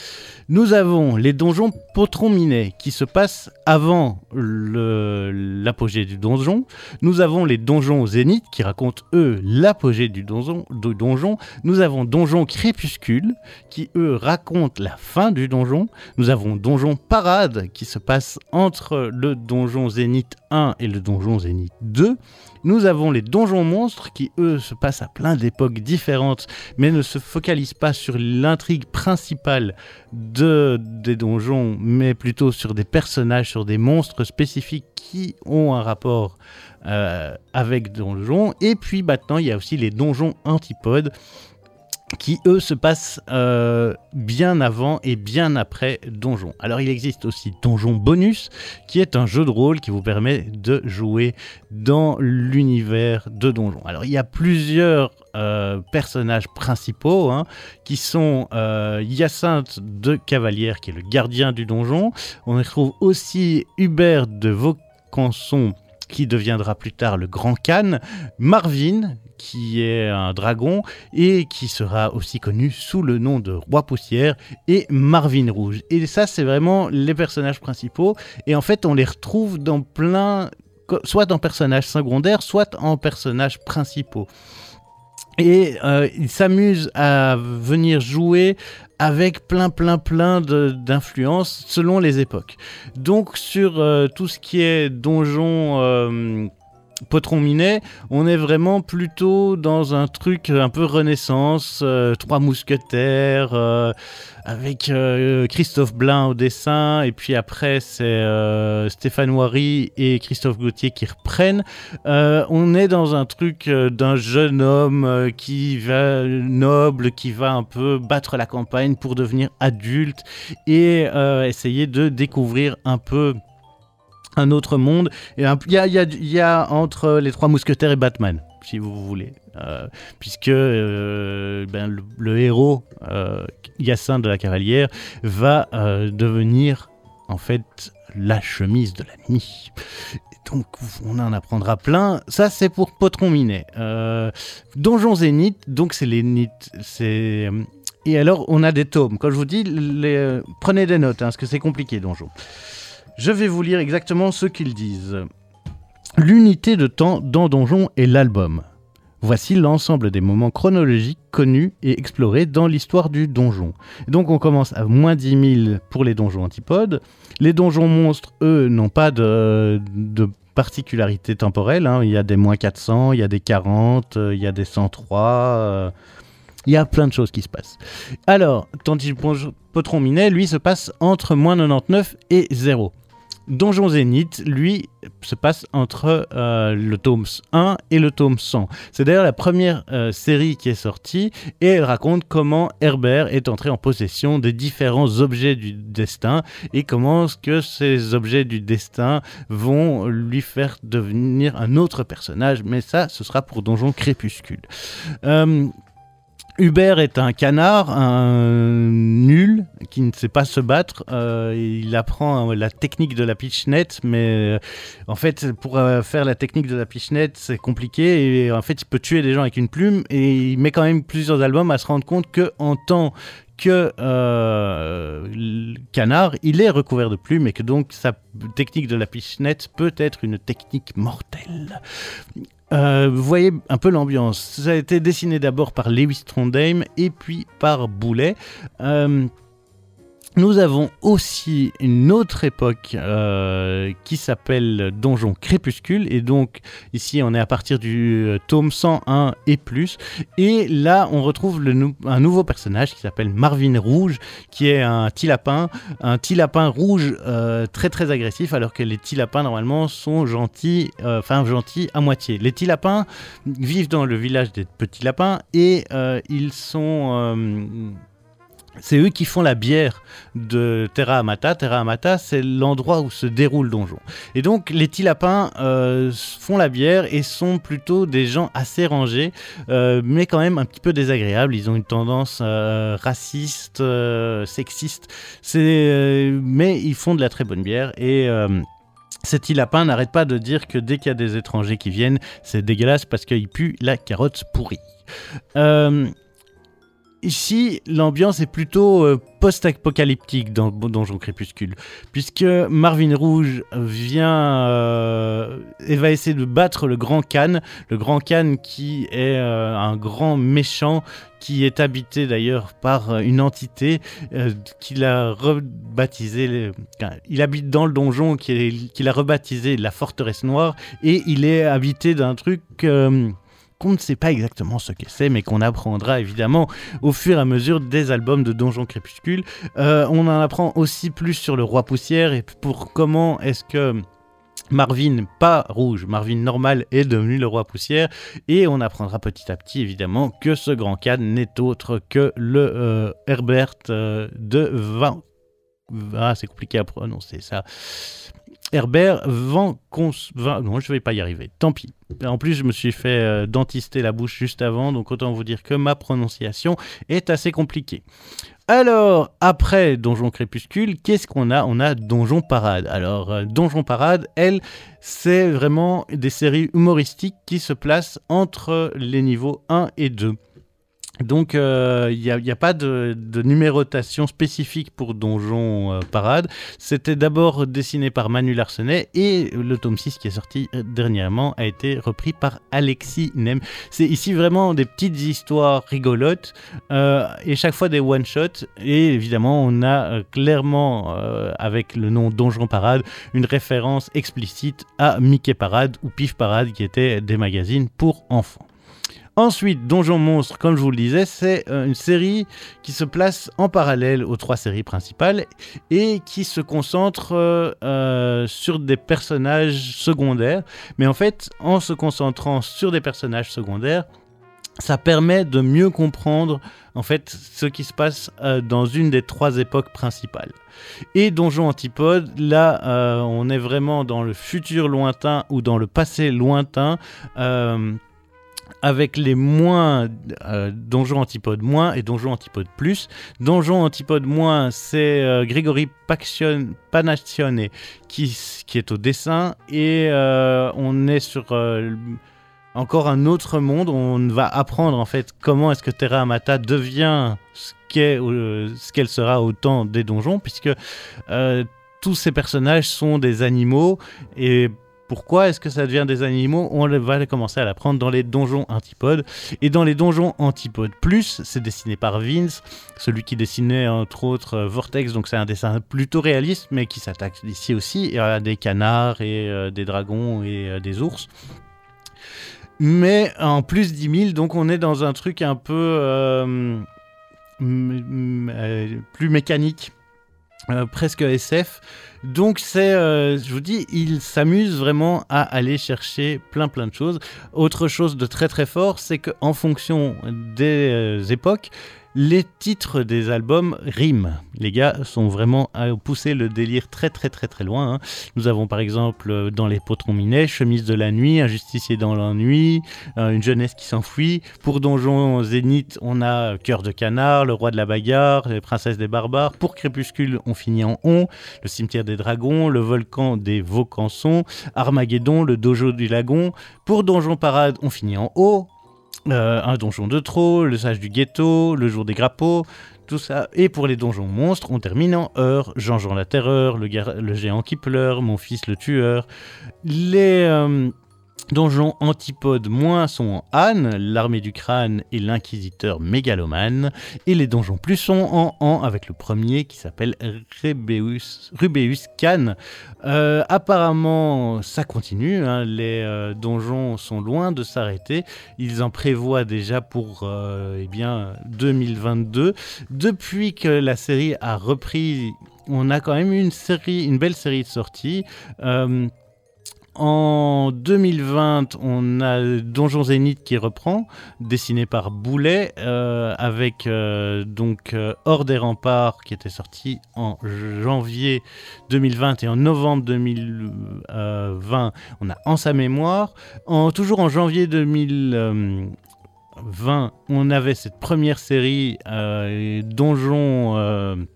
Nous avons les donjons Potron-Minet qui se passent avant l'apogée du donjon. Nous avons les donjons Zénith qui racontent eux l'apogée du donjon, du donjon. Nous avons Donjon Crépuscule qui eux racontent la fin du donjon. Nous avons Donjon Parade qui se passe entre le donjon Zénith 1 et le donjon Zénith 2. Nous avons les donjons monstres qui, eux, se passent à plein d'époques différentes, mais ne se focalisent pas sur l'intrigue principale de, des donjons, mais plutôt sur des personnages, sur des monstres spécifiques qui ont un rapport euh, avec donjons. Et puis maintenant, il y a aussi les donjons antipodes qui eux se passent euh, bien avant et bien après Donjon. Alors il existe aussi Donjon Bonus, qui est un jeu de rôle qui vous permet de jouer dans l'univers de Donjon. Alors il y a plusieurs euh, personnages principaux, hein, qui sont euh, Hyacinthe de Cavalière, qui est le gardien du donjon. On y trouve aussi Hubert de Vaucanson, qui deviendra plus tard le Grand Khan, Marvin, qui est un dragon et qui sera aussi connu sous le nom de Roi Poussière et Marvin Rouge. Et ça, c'est vraiment les personnages principaux. Et en fait, on les retrouve dans plein, soit en personnages secondaires, soit en personnages principaux. Et euh, ils s'amusent à venir jouer avec plein, plein, plein d'influences selon les époques. Donc sur euh, tout ce qui est donjon euh, Potron Minet, on est vraiment plutôt dans un truc un peu renaissance, euh, trois mousquetaires, euh, avec euh, Christophe Blain au dessin, et puis après c'est Stéphane Wary et Christophe Gauthier qui reprennent. On est dans un truc d'un jeune homme qui va noble, qui va un peu battre la campagne pour devenir adulte et essayer de découvrir un peu un autre monde. Il y a, entre les trois mousquetaires et Batman, si vous voulez. Euh, puisque euh, ben, le, héros, euh, Hyacinthe de la Cavalière, va euh, devenir en fait la chemise de la nuit. Donc on en apprendra plein. Ça c'est pour Potron Minet. Donjon Zénith, donc c'est les c'est et alors on a des tomes. Quand je vous dis, prenez des notes, hein, parce que c'est compliqué Donjon. Je vais vous lire exactement ce qu'ils disent. L'unité de temps dans Donjon est l'album. Voici l'ensemble des moments chronologiques connus et explorés dans l'histoire du donjon. Donc on commence à moins 10 000 pour les donjons antipodes. Les donjons monstres, eux, n'ont pas de, particularité temporelle. hein. Il y a des moins 400, il y a des 40, euh, il y a des 103. euh, il y a plein de choses qui se passent. Alors, tandis que Potron Minet, lui, se passe entre moins 99 et 0. Donjon Zénith, lui, se passe entre euh, le tome 1 et le tome 100. C'est d'ailleurs la première euh, série qui est sortie et elle raconte comment Herbert est entré en possession des différents objets du destin et comment que ces objets du destin vont lui faire devenir un autre personnage. Mais ça, ce sera pour Donjon Crépuscule. Euh, Hubert est un canard, un nul qui ne sait pas se battre. Euh, il apprend euh, la technique de la pitchnette, mais euh, en fait, pour faire la technique de la pitchnette, c'est compliqué. Et en fait, il peut tuer des gens avec une plume. Et il met quand même plusieurs albums à se rendre compte que en tant que euh, le canard, il est recouvert de plumes et que donc sa technique de la pitchnette peut être une technique mortelle. Euh, vous voyez un peu l'ambiance. Ça a été dessiné d'abord par Lewis Trondheim et puis par Boulet. Euh, nous avons aussi une autre époque euh, qui s'appelle Donjon Crépuscule. Et donc, ici, on est à partir du euh, tome 101 et plus. Et là, on retrouve un nouveau personnage qui s'appelle Marvin Rouge, qui est un petit lapin. Un petit lapin rouge euh, très très agressif, alors que les petits lapins, normalement, sont gentils, enfin gentils à moitié. Les petits lapins vivent dans le village des petits lapins et ils sont. C'est eux qui font la bière de Terra Amata. Terra Amata, c'est l'endroit où se déroule le donjon. Et donc, les petits lapins euh, font la bière et sont plutôt des gens assez rangés, euh, mais quand même un petit peu désagréables. Ils ont une tendance euh, raciste, euh, sexiste, mais ils font de la très bonne bière et. ces petits lapins n'arrêtent pas de dire que dès qu'il y a des étrangers qui viennent, c'est dégueulasse parce qu'ils puent la carotte pourrie. Euh, Ici, l'ambiance est plutôt euh, post-apocalyptique dans Donjon Crépuscule, puisque Marvin Rouge vient euh, et va essayer de battre le Grand Khan, le Grand Khan qui est euh, un grand méchant qui est habité d'ailleurs par euh, une entité euh, qu'il a rebaptisé, il habite dans le donjon qu'il a rebaptisé la forteresse noire et il est habité d'un truc euh, qu'on ne sait pas exactement ce que c'est, mais qu'on apprendra évidemment au fur et à mesure des albums de Donjon Crépuscule. Euh, on en apprend aussi plus sur le roi poussière et pour comment est-ce que Marvin, pas rouge, Marvin normal est devenu le roi poussière et on apprendra petit à petit évidemment que ce grand Khan n'est autre que le euh, Herbert euh, de Van... Ah, c'est compliqué à prononcer ça. Herbert Van, Cons... Non, je vais pas y arriver. Tant pis. En plus, je me suis fait euh, dentister la bouche juste avant, donc autant vous dire que ma prononciation est assez compliquée. Alors, après Donjon Crépuscule, qu'est-ce qu'on a? On a Donjon Parade. Alors, euh, Donjon Parade, elle, c'est vraiment des séries humoristiques qui se placent entre les niveaux 1 et 2. Donc, euh, il n'y a, pas de, numérotation spécifique pour Donjon euh, Parade. C'était d'abord dessiné par Manu Larsenet et le tome 6 qui est sorti euh, dernièrement a été repris par Alexis Nem. C'est ici vraiment des petites histoires rigolotes et chaque fois des one-shots. Et évidemment, on a clairement, avec le nom Donjon Parade, une référence explicite à Mickey Parade ou Pif Parade qui étaient des magazines pour enfants. Ensuite, Donjon Monstre, comme je vous le disais, c'est euh, une série qui se place en parallèle aux trois séries principales et qui se concentre euh, euh, sur des personnages secondaires. Mais en fait, en se concentrant sur des personnages secondaires, ça permet de mieux comprendre en fait ce qui se passe dans une des trois époques principales. Et Donjon Antipode, là, on est vraiment dans le futur lointain ou dans le passé lointain. Avec les moins euh, Donjon Antipode moins et Donjon Antipode plus. Donjon Antipode moins, c'est euh, Grégory Panacione qui, est au dessin et euh, on est sur euh, encore un autre monde. On va apprendre en fait comment est-ce que Terra Amata devient ce euh, qu'elle sera au temps des donjons puisque tous ces personnages sont des animaux et pourquoi est-ce que ça devient des animaux On va commencer à l'apprendre dans les donjons antipodes. Et dans les donjons antipodes plus, c'est dessiné par Vince, celui qui dessinait entre autres euh, Vortex, donc c'est un dessin plutôt réaliste, mais qui s'attaque ici aussi à des canards et euh, des dragons et euh, des ours. Mais en plus 10 000, donc on est dans un truc un peu plus mécanique, euh, presque SF. Donc c'est, euh, je vous dis, il s'amuse vraiment à aller chercher plein plein de choses. Autre chose de très très fort, c'est qu'en fonction des euh, époques, les titres des albums riment. Les gars sont vraiment à pousser le délire très très très très loin. hein. Nous avons par exemple euh, dans Les Potrons Minets, Chemise de la nuit, Un justicier dans l'ennui, euh, Une jeunesse qui s'enfuit. Pour Donjon Zénith, on a Cœur de canard, Le roi de la bagarre, Les princesses des barbares. Pour Crépuscule, on finit en on, Le cimetière des dragons, Le volcan des Vaucansons, Armageddon, Le dojo du lagon. Pour Donjon Parade, on finit en haut. Euh, un donjon de trop, le sage du ghetto, le jour des grappots, tout ça. Et pour les donjons monstres, on termine en heure. Jean-Jean la terreur, le géant qui pleure, mon fils le tueur. Les euh, donjons antipodes moins sont en Anne, l'armée du crâne et l'inquisiteur mégalomane. Et les donjons plus sont en An avec le premier qui s'appelle Rubeus, Rubeus. Euh, apparemment, ça continue. hein. Les euh, donjons sont loin de s'arrêter. Ils en prévoient déjà pour euh, eh bien 2022. Depuis que la série a repris, on a quand même une série, une belle série de sorties. En 2020, on a Donjon Zénith qui reprend, dessiné par Boulet, euh, avec euh, donc euh, Hors des remparts qui était sorti en janvier 2020 et en novembre 2020, on a En sa mémoire. Toujours en janvier 2020, on avait cette première série Donjon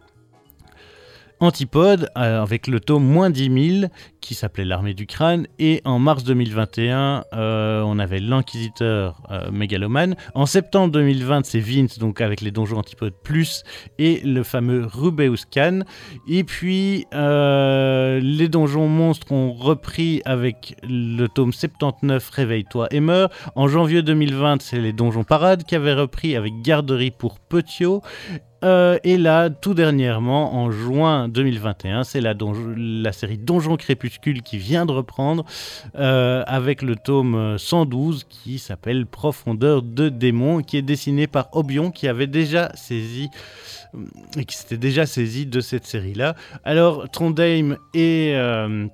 Antipode euh, avec le tome moins 10 000 qui s'appelait l'armée du crâne et en mars 2021 euh, on avait l'inquisiteur euh, mégalomane. En septembre 2020 c'est Vince donc avec les donjons Antipode plus et le fameux Rubeus Khan. Et puis les donjons monstres ont repris avec le tome 79 Réveille-toi et meurs. En janvier 2020 c'est les donjons parade qui avaient repris avec garderie pour Petiot euh, et là, tout dernièrement, en juin 2021, c'est la, série Donjon Crépuscule qui vient de reprendre euh, avec le tome 112 qui s'appelle Profondeur de démons, qui est dessiné par Obion qui avait déjà saisi et qui s'était déjà saisi de cette série-là. Alors, Trondheim et euh,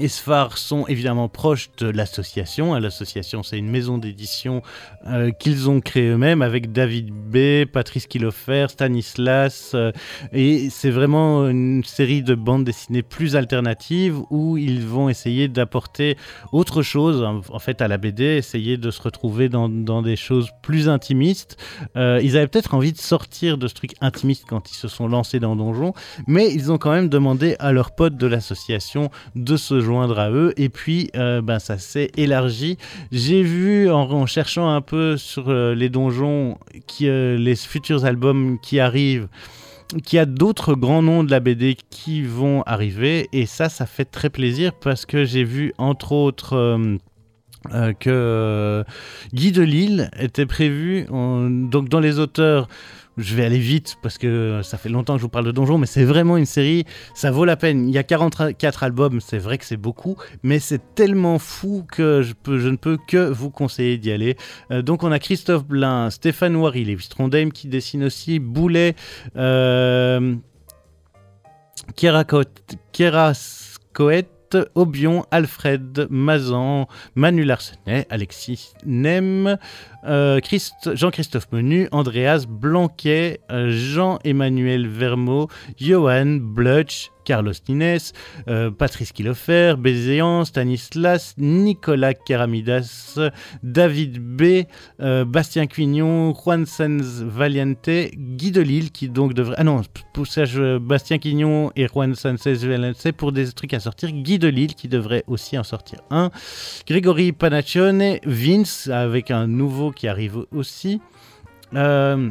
et Sfar sont évidemment proches de l'association. L'association, c'est une maison d'édition euh, qu'ils ont créée eux-mêmes avec David B, Patrice Kilofer, Stanislas. euh, et c'est vraiment une série de bandes dessinées plus alternatives où ils vont essayer d'apporter autre chose, en, fait, à la BD, essayer de se retrouver dans, dans des choses plus intimistes. Euh, ils avaient peut-être envie de sortir de ce truc intimiste quand ils se sont lancés dans Donjon, mais ils ont quand même demandé à leurs potes de l'association de se joindre à eux et puis ben, ça s'est élargi. J'ai vu en, cherchant un peu sur euh, les donjons, qui, euh, les futurs albums qui arrivent, qu'il y a d'autres grands noms de la BD qui vont arriver et ça, ça fait très plaisir parce que j'ai vu entre autres... que Guy Delisle était prévu en- donc dans les auteurs je vais aller vite parce que ça fait longtemps que je vous parle de Donjon, mais c'est vraiment une série, ça vaut la peine. Il y a 44 albums, c'est vrai que c'est beaucoup, mais c'est tellement fou que je, ne peux que vous conseiller d'y aller. Euh, donc on a Christophe Blain, Stéphane Wary, Lévis Trondheim qui dessine aussi, Boulet, euh, Kierakot- Kierascoët, Obion, Alfred, Mazan, Manu Larsenet, Alexis Nem, euh, Christ- Jean-Christophe Menu, Andreas Blanquet, euh, Jean-Emmanuel Vermeau, Johan Blutch, Carlos Nines, euh, Patrice Kilofer, Bézéan, Stanislas, Nicolas Keramidas, David B, euh, Bastien Quignon, Juan Sanz Valiente, Guy Delisle qui donc devrait... Ah non, je- Bastien Quignon et Juan Sanz Valiente pour des trucs à sortir, Guy Delisle qui devrait aussi en sortir un, Grégory Panaccione, Vince avec un nouveau qui arrive aussi. Euh,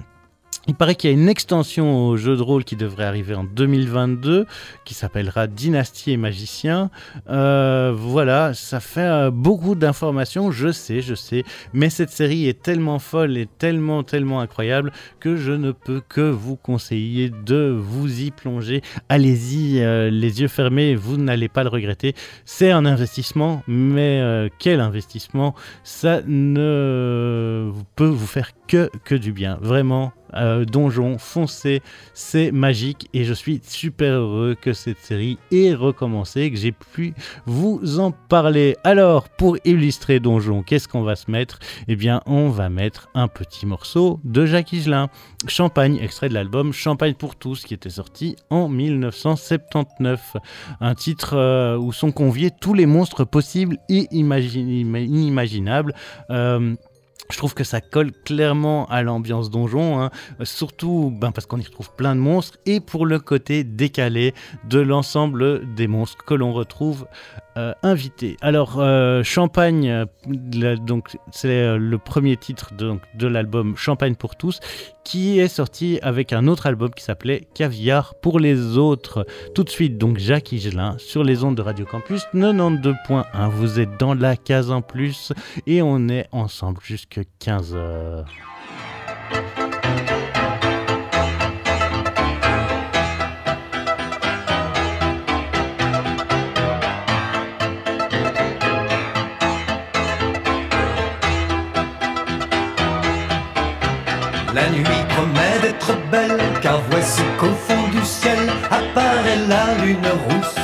il paraît qu'il y a une extension au jeu de rôle qui devrait arriver en 2022, qui s'appellera Dynastie et Magicien. Euh, voilà, ça fait euh, beaucoup d'informations, je sais, je sais, mais cette série est tellement folle et tellement, tellement incroyable que je ne peux que vous conseiller de vous y plonger. Allez-y, euh, les yeux fermés, vous n'allez pas le regretter. C'est un investissement, mais quel investissement? Ça ne peut vous faire que, que du bien. Vraiment, euh, Donjon, foncez, c'est magique et je suis super heureux que cette série ait recommencé, que j'ai pu vous en parler. Alors, pour illustrer Donjon, qu'est-ce qu'on va se mettre? Eh bien, on va mettre un petit morceau de Jacques Higelin, Champagne, extrait de l'album Champagne pour tous, qui était sorti en 1979. Un titre euh, où sont conviés tous les monstres possibles et inimaginables. Euh, je trouve que ça colle clairement à l'ambiance donjon, hein. surtout ben, parce qu'on y retrouve plein de monstres et pour le côté décalé de l'ensemble des monstres que l'on retrouve euh, invités. Alors, euh, Champagne, euh, c'est le premier titre de l'album Champagne pour tous, qui est sorti avec un autre album qui s'appelait Caviar pour les autres. Tout de suite, donc Jacques Higelin sur les ondes de Radio Campus 92.1. Vous êtes dans la case en plus et on est ensemble jusqu'à 15 heures. La nuit car voici qu'au fond du ciel apparaît la lune rousse.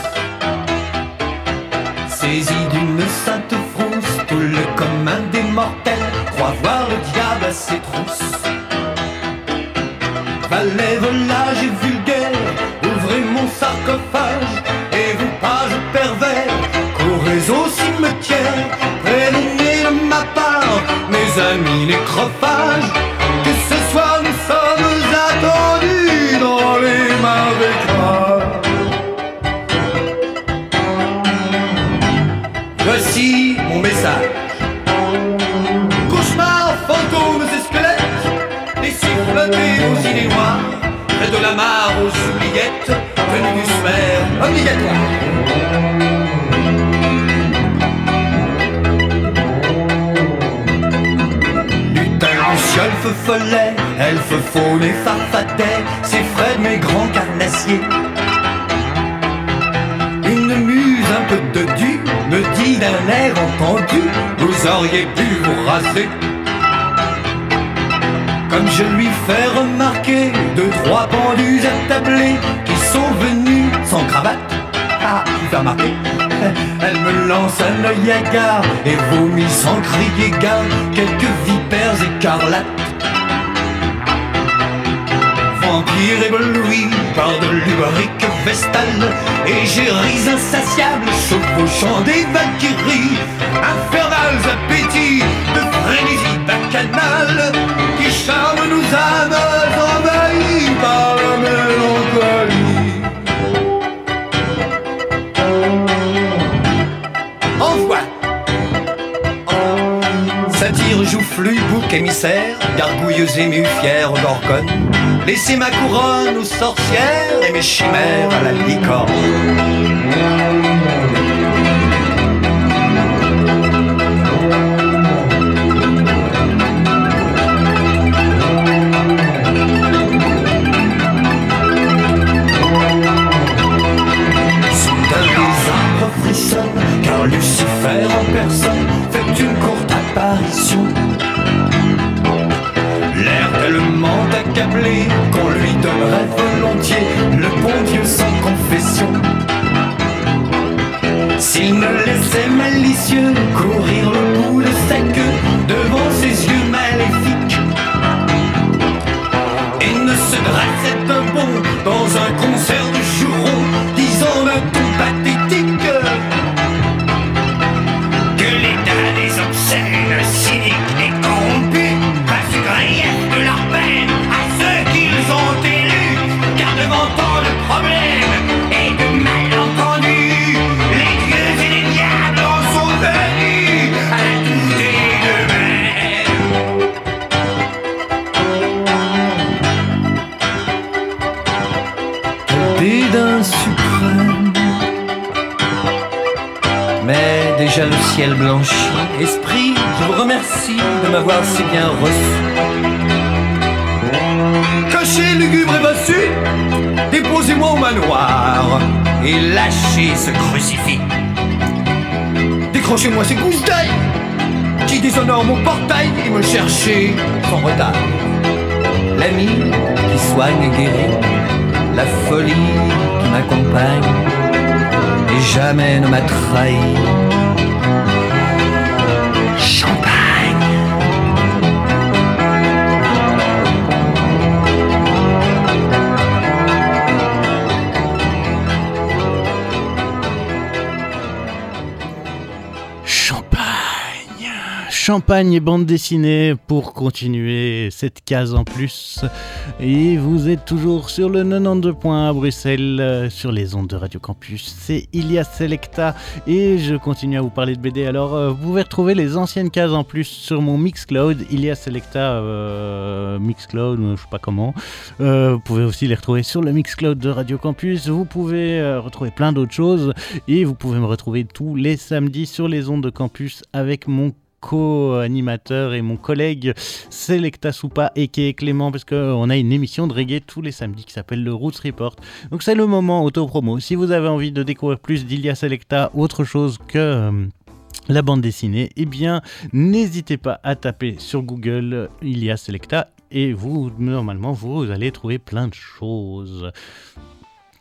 Saisi d'une sainte frousse, tout le commun des mortels croit voir le diable à ses trousses. Valets, volage et vulgaire, ouvrez mon sarcophage, et vous pages pervers, courez au cimetière, prévenez de ma part, mes amis nécrophages, que de la mare aux oubliettes, tenue du sphère obligatoire. Luciole, feu follet, elfe faune et farfadet, c'est Fred mes grands carnassiers. Une muse un peu de du me dit d'un air entendu, vous auriez pu vous raser. Comme je lui fais remarquer deux, trois pendus attablés qui sont venus sans cravate. Ah, tu remarqué [laughs] Elle me lance un œil hagard et vomit sans crier gare quelques vipères écarlates. Vampire ébloui par de l'ubarique vestale Égéries insatiables chevauchant des valkyries Infernales appétits de frénésie bacchanale Qui charment nos âmes envahies par la mélancolie Envoie Satire, joufflu, bouc émissaire, gargouilleuse émue, fière gorgone. Laissez ma couronne aux sorcières et mes chimères à la licorne. Amen. Ciel blanchit. Esprit, je vous remercie de m'avoir si bien reçu. Cachez lugubre et bossu, déposez-moi au manoir et lâchez ce crucifix. Décrochez-moi ces gousses d'ail qui déshonorent mon portail et me cherchez sans retard. l'ami qui soigne et guérit, la folie qui m'accompagne et jamais ne m'a trahi. Champagne et bande dessinée pour continuer cette case en plus. Et vous êtes toujours sur le 92 points à Bruxelles, euh, sur les ondes de Radio Campus. C'est Ilias Selecta et je continue à vous parler de BD. Alors, euh, vous pouvez retrouver les anciennes cases en plus sur mon Mixcloud, Ilias Selecta euh, Mixcloud, je sais pas comment. Vous pouvez aussi les retrouver sur le Mixcloud de Radio Campus. Vous pouvez retrouver plein d'autres choses et vous pouvez me retrouver tous les samedis sur les ondes de campus avec mon co-animateur et mon collègue Selecta Soupa et qui est Clément parce qu'on a une émission de reggae tous les samedis qui s'appelle le Roots Report. Donc c'est le moment auto-promo. Si vous avez envie de découvrir plus d'Ilia Selecta, autre chose que... euh, la bande dessinée, eh bien, n'hésitez pas à taper sur Google euh, Ilia Selecta et vous, normalement, vous allez trouver plein de choses.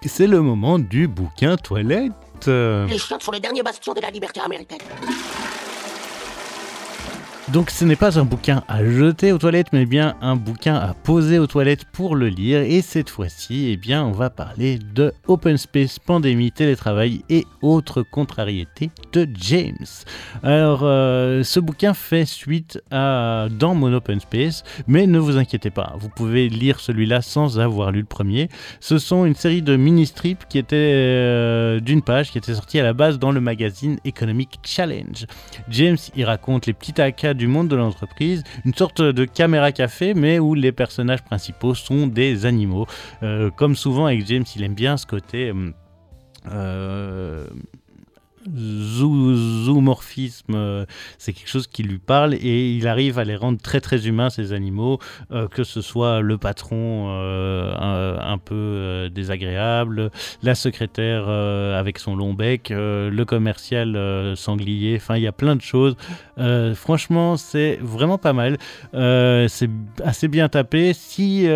C'est le moment du bouquin toilette. Les chiottes sont le dernier bastion de la liberté américaine. Donc ce n'est pas un bouquin à jeter aux toilettes, mais bien un bouquin à poser aux toilettes pour le lire. Et cette fois-ci, eh bien, on va parler de Open Space, pandémie, télétravail et autres contrariétés de James. Alors, euh, ce bouquin fait suite à dans mon Open Space, mais ne vous inquiétez pas, vous pouvez lire celui-là sans avoir lu le premier. Ce sont une série de mini-strips qui étaient euh, d'une page, qui étaient sortis à la base dans le magazine Economic Challenge. James y raconte les petits du monde de l'entreprise, une sorte de caméra café, mais où les personnages principaux sont des animaux. Euh, comme souvent avec James, il aime bien ce côté. euh, euh, zoo- zoomorphisme, euh, c'est quelque chose qui lui parle et il arrive à les rendre très très humains ces animaux, euh, que ce soit le patron euh, un, peu désagréable, la secrétaire avec son long bec, le commercial sanglier, enfin il y a plein de choses. Franchement c'est vraiment pas mal, c'est assez bien tapé. Si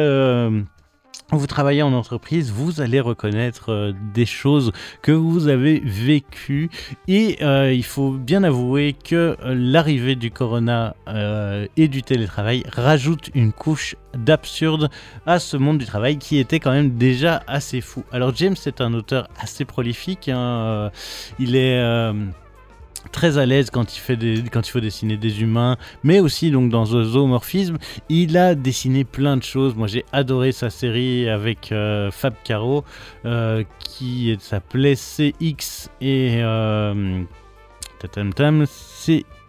vous travaillez en entreprise, vous allez reconnaître euh, des choses que vous avez vécues et euh, il faut bien avouer que euh, l'arrivée du corona et du télétravail rajoute une couche d'absurde à ce monde du travail qui était quand même déjà assez fou. Alors James est un auteur assez prolifique, hein, il est... très à l'aise quand il fait quand il faut dessiner des humains, mais aussi donc dans zoomorphisme, il a dessiné plein de choses. Moi, j'ai adoré sa série avec euh, Fab Caro, euh, qui s'appelait CX et euh, tam,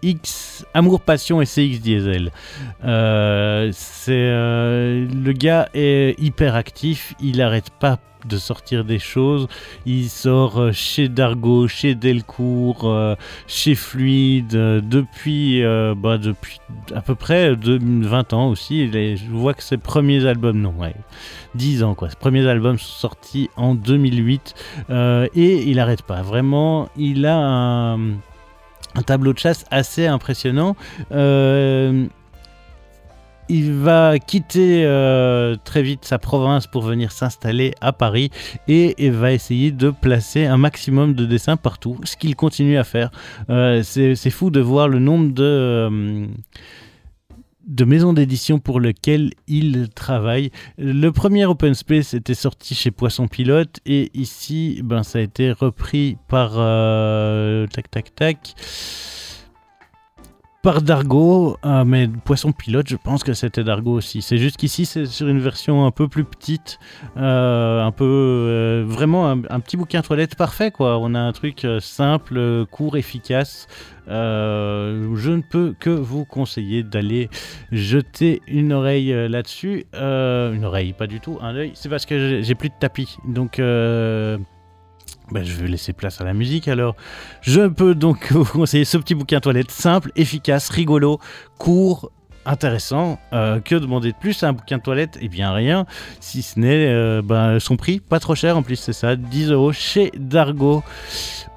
CX Amour, Passion et CX Diesel. Euh, c'est euh, le gars est hyper actif, il arrête pas de sortir des choses. Il sort euh, chez Dargo, chez Delcourt, chez Fluide, euh, depuis, bah, depuis à peu près de 20 ans aussi. Je vois que ses premiers albums, non, ouais, 10 ans quoi. Ses premiers albums sont sortis en 2008 euh, et il arrête pas. Vraiment, il a un, un tableau de chasse assez impressionnant. Euh, il va quitter euh, très vite sa province pour venir s'installer à Paris et, va essayer de placer un maximum de dessins partout, ce qu'il continue à faire. Euh, c'est fou de voir le nombre de, de maisons d'édition pour lesquelles il travaille. Le premier Open Space était sorti chez Poisson Pilote et ici, ben, ça a été repris par euh, tac tac tac par Dargo, euh, mais Poisson Pilote, je pense que c'était Dargo aussi. C'est juste qu'ici, c'est sur une version un peu plus petite, euh, un peu euh, vraiment un, un petit bouquin toilette parfait, quoi. On a un truc simple, court, efficace. Je ne peux que vous conseiller d'aller jeter une oreille là-dessus. Une oreille, pas du tout, un œil. C'est parce que j'ai plus de tapis, donc. Ben, je vais laisser place à la musique alors. Je peux donc [laughs] vous conseiller ce petit bouquin toilette simple, efficace, rigolo, court, intéressant. Euh, que demander de plus à un bouquin toilette? Eh bien rien, si ce n'est euh, ben, son prix, pas trop cher en plus, c'est ça, 10 euros chez Dargo.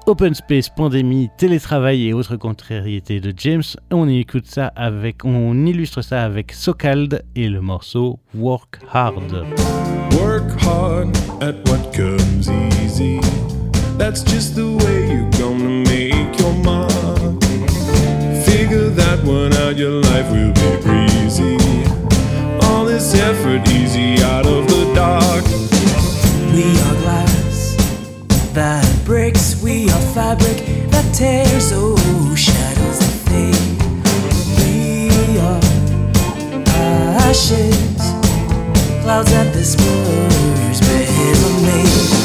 Open Space, pandémie, télétravail et autres contrariétés de James. On écoute ça avec, on illustre ça avec Socald et le morceau Work Hard. Work hard at what comes easy. That's just the way you're gonna make your mark. Figure that one out, your life will be breezy. All this effort easy out of the dark. We are glass that breaks, we are fabric that tears, oh, shadows that fade. We are ashes, clouds that disperse, never made.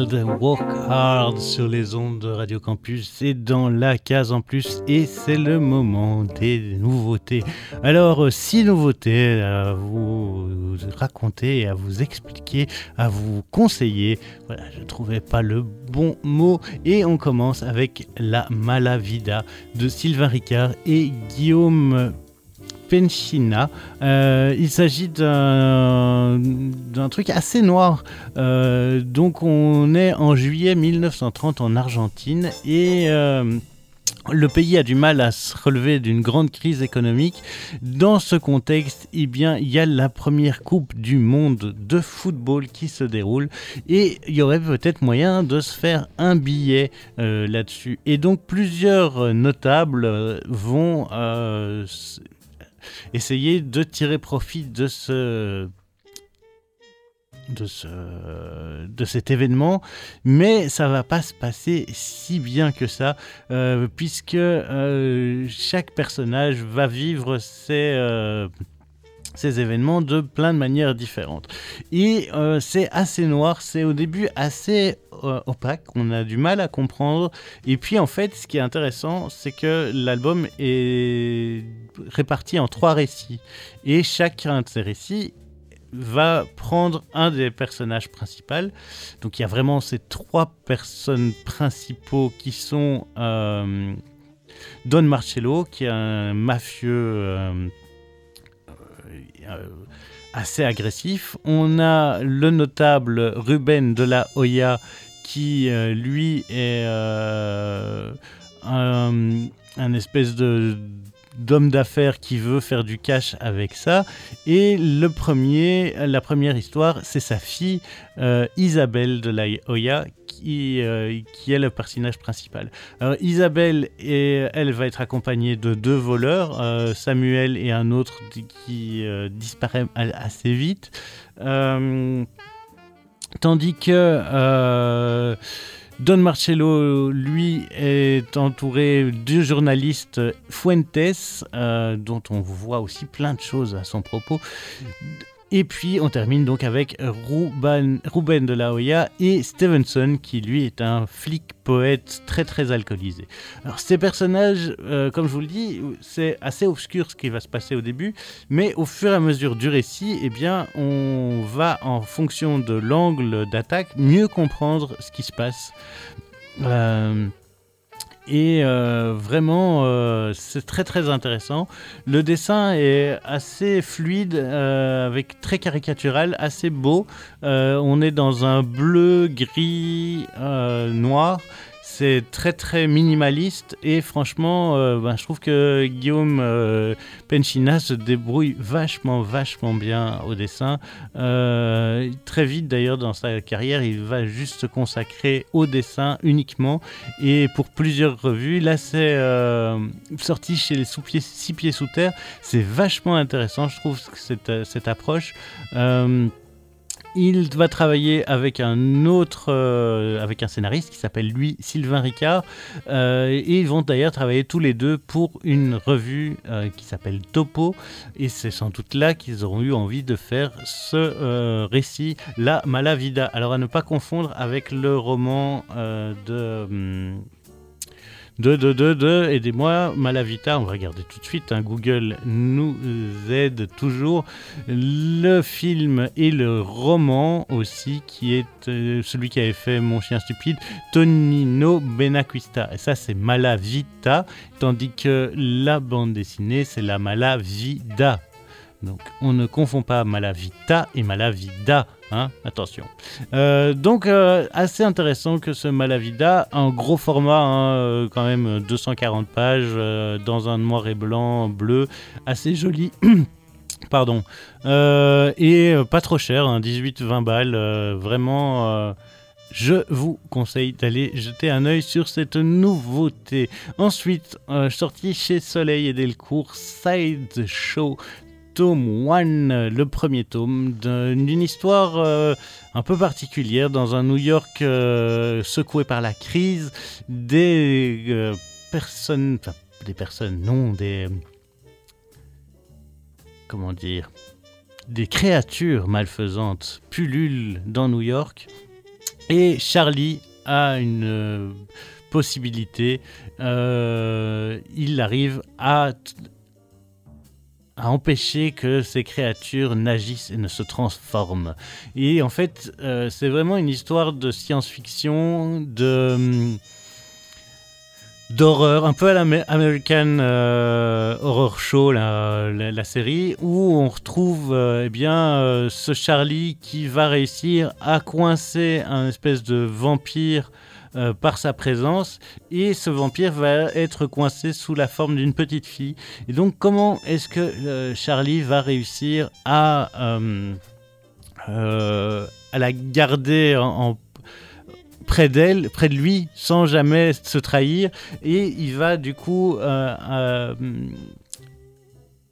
Called Work Hard sur les ondes de Radio Campus. C'est dans la case en plus et c'est le moment des nouveautés. Alors, euh, six nouveautés à vous raconter, à vous expliquer, à vous conseiller. Voilà, je ne trouvais pas le bon mot. Et on commence avec La Malavida de Sylvain Ricard et Guillaume Penchina. Euh, il s'agit d'un truc assez noir. Euh, donc on est en juillet 1930 en Argentine et euh, le pays a du mal à se relever d'une grande crise économique. Dans ce contexte, eh il y a la première Coupe du Monde de football qui se déroule et il y aurait peut-être moyen de se faire un billet là-dessus. Et donc plusieurs notables vont essayer de tirer profit de ce de, ce, de cet événement, mais ça va pas se passer si bien que ça, euh, puisque euh, chaque personnage va vivre ses, euh, ces événements de plein de manières différentes. Et euh, c'est assez noir, c'est au début assez euh, opaque, on a du mal à comprendre. Et puis en fait, ce qui est intéressant, c'est que l'album est réparti en trois récits. Et chacun de ces récits va prendre un des personnages principaux. Donc il y a vraiment ces trois personnes principaux qui sont euh, Don Marcello, qui est un mafieux assez agressif. On a le notable Ruben de la Hoya, qui euh, lui est euh, un, espèce d'homme d'affaires qui veut faire du cash avec ça. Et le premier, la première histoire, c'est sa fille euh, Isabelle de la Hoya qui, euh, qui est le personnage principal. Isabelle, et, elle va être accompagnée de deux voleurs, euh, Samuel et un autre qui euh, disparaît assez vite. Tandis que Don Marcello, lui, est entouré du journaliste Fuentes, dont on voit aussi plein de choses à son propos. Et puis on termine donc avec Ruben, de la Hoya et Stevenson, qui lui est un flic poète très très alcoolisé. Alors ces personnages, euh, comme je vous le dis, c'est assez obscur ce qui va se passer au début, mais au fur et à mesure du récit, eh bien, on va en fonction de l'angle d'attaque mieux comprendre ce qui se passe. Euh, et euh, vraiment, euh, c'est très très intéressant. Le dessin est assez fluide, euh, avec très caricatural, assez beau. On est dans un bleu, gris, noir. C'est très très minimaliste et franchement, euh, ben, je trouve que Guillaume euh, Penchina se débrouille vachement vachement bien au dessin. Euh, très vite d'ailleurs dans sa carrière, il va juste se consacrer au dessin uniquement et pour plusieurs revues. Là, c'est sorti chez les sous pieds, six pieds sous terre. C'est vachement intéressant, je trouve, cette, cette approche. Il va travailler avec un autre, euh, avec un scénariste qui s'appelle lui Sylvain Ricard, euh, et ils vont d'ailleurs travailler tous les deux pour une revue euh, qui s'appelle Topo, et c'est sans doute là qu'ils auront eu envie de faire ce récit, La Malavida. Alors à ne pas confondre avec le roman de... hum, de, de, de, de, aidez-moi, Malavita, on va regarder tout de suite, hein, Google nous aide toujours. Le film et le roman aussi, qui est euh, celui qui avait fait Mon chien stupide, Tonino Benacquista. Et ça, c'est Malavita, tandis que la bande dessinée, c'est la Malavida. Donc, on ne confond pas Malavita et Malavida. Hein Attention. Euh, donc, euh, assez intéressant que ce Malavida, un gros format, hein, euh, quand même 240 pages, dans un noir et blanc bleu, assez joli. [clears throat] Pardon. Et pas trop cher, hein, 18-20 balles. euh, vraiment. je vous conseille d'aller jeter un œil sur cette nouveauté. Ensuite, sorti chez Soleil et Delcourt, Side Show tome 1, le premier tome d'un- d'une histoire euh, un peu particulière dans un New York euh, secoué par la crise, des euh, personnes, enfin des personnes, non, des comment dire, des créatures malfaisantes pullulent dans New York et Charlie a une possibilité. il arrive à à empêcher que ces créatures n'agissent et ne se transforment. Et en fait, euh, c'est vraiment une histoire de science-fiction, de hum, d'horreur, un peu à l'American euh, Horror Show, la, série, où on retrouve euh, eh bien euh, ce Charlie qui va réussir à coincer un espèce de vampire euh, par sa présence et ce vampire va être coincé sous la forme d'une petite fille. Et donc comment est-ce que euh, Charlie va réussir à, euh, à la garder près d'elle, près de lui, sans jamais se trahir? Et il va du coup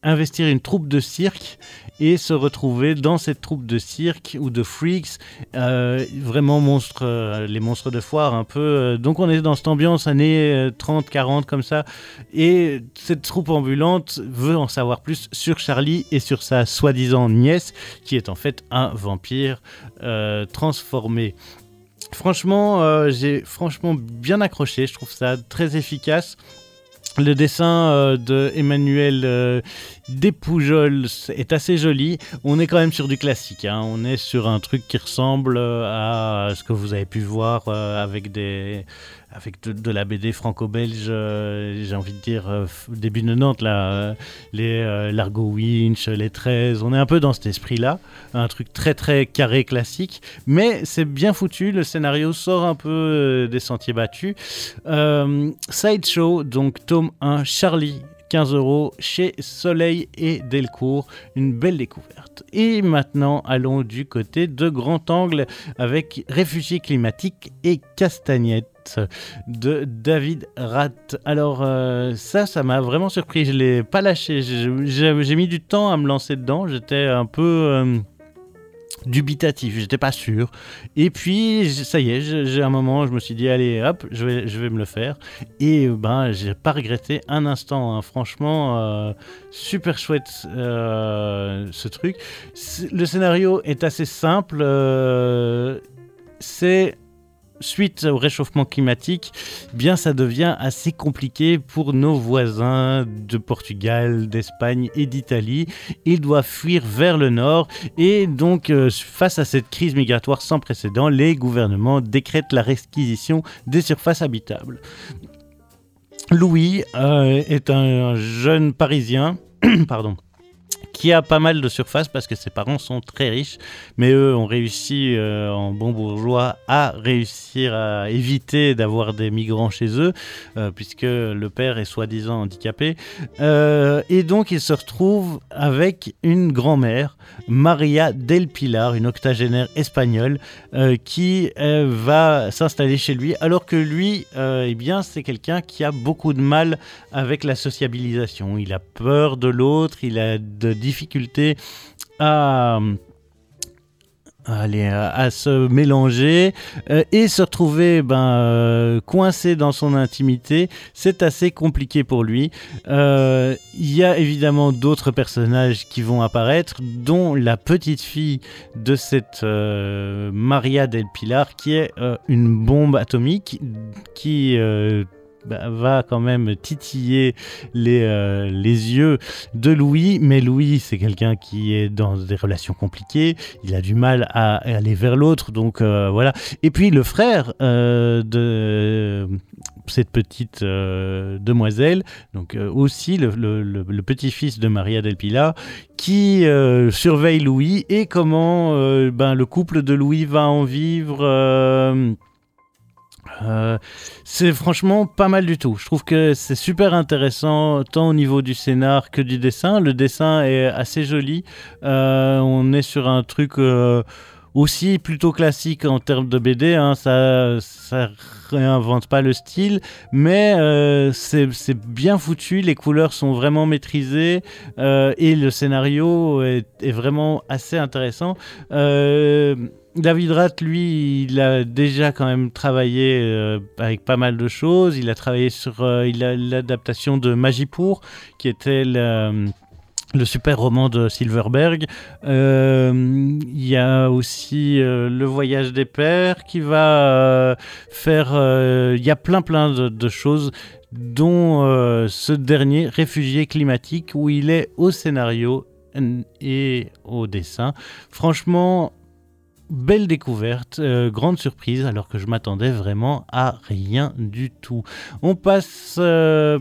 investir une troupe de cirque et se retrouver dans cette troupe de cirque ou de freaks, euh, vraiment monstres, euh, les monstres de foire un peu. euh, donc on est dans cette ambiance années 30-40 comme ça. Et cette troupe ambulante veut en savoir plus sur Charlie et sur sa soi-disant nièce, qui est en fait un vampire transformé. Franchement, j'ai franchement bien accroché. Je trouve ça très efficace. Le dessin euh, de Emmanuel euh, Despoujols est assez joli. On est quand même sur du classique. hein. On est sur un truc qui ressemble euh, à ce que vous avez pu voir avec des avec de, la BD franco-belge. euh, J'ai envie de dire euh, début 90 là, euh, les Largo Winch, les 13. On est un peu dans cet esprit-là, un truc très très carré classique. Mais c'est bien foutu. Le scénario sort un peu des sentiers battus. Sideshow, donc tome 1, Charlie. 15 euros chez Soleil et Delcourt. Une belle découverte. Et maintenant, allons du côté de Grand Angle avec Réfugiés climatiques et Castagnette de David Ratt. Alors, euh, ça, ça m'a vraiment surpris. Je l'ai pas lâché. J'ai mis du temps à me lancer dedans. J'étais un peu. euh, dubitatif, j'étais pas sûr. Et puis, ça y est, j'ai un moment, je me suis dit, allez, hop, je vais, je vais me le faire. Et ben, j'ai pas regretté un instant. hein. Franchement, euh, super chouette euh, ce truc. Le scénario est assez simple. c'est suite au réchauffement climatique, bien ça devient assez compliqué pour nos voisins de Portugal, d'Espagne et d'Italie. Ils doivent fuir vers le nord et donc euh, face à cette crise migratoire sans précédent, les gouvernements décrètent la réquisition des surfaces habitables. Louis euh, est un jeune Parisien, [coughs] pardon, qui a pas mal de surface parce que ses parents sont très riches, mais eux ont réussi euh, en bon bourgeois à réussir à éviter d'avoir des migrants chez eux, euh, puisque le père est soi-disant handicapé. Euh, et donc il se retrouve avec une grand-mère, Maria del Pilar, une octogénaire espagnole, qui va s'installer chez lui, alors que lui, eh bien, c'est quelqu'un qui a beaucoup de mal avec la sociabilisation. Il a peur de l'autre, il a de difficultés à aller à, se mélanger euh, et se retrouver ben, euh, coincé dans son intimité, c'est assez compliqué pour lui. Euh, Il y a évidemment d'autres personnages qui vont apparaître, dont la petite fille de cette euh, Maria del Pilar, qui est euh, une bombe atomique qui euh, bah, va quand même titiller les, euh, les yeux de Louis, mais Louis c'est quelqu'un qui est dans des relations compliquées, il a du mal à aller vers l'autre, donc euh, voilà. Et puis le frère euh, de cette petite demoiselle, donc aussi le, petit-fils de Maria del Pilar, qui surveille Louis et comment ben, le couple de Louis va en vivre. Euh, c'est franchement pas mal du tout. Je trouve que c'est super intéressant tant au niveau du scénar que du dessin. Le dessin est assez joli. Euh, on est sur un truc euh, aussi plutôt classique en termes de BD. hein. Ça, ça réinvente pas le style, mais c'est bien foutu. Les couleurs sont vraiment maîtrisées et le scénario est, vraiment assez intéressant. David Rath, lui, il a déjà quand même travaillé euh, avec pas mal de choses. Il a travaillé sur euh, l'adaptation de Magipour, qui était le, super roman de Silverberg. Euh, Il y a aussi Le Voyage des Pères qui va faire. Il y a plein plein de, de choses dont ce dernier, Réfugié climatique, où il est au scénario et au dessin. Franchement, belle découverte, euh, grande surprise, alors que je m'attendais vraiment à rien du tout. On passe... euh,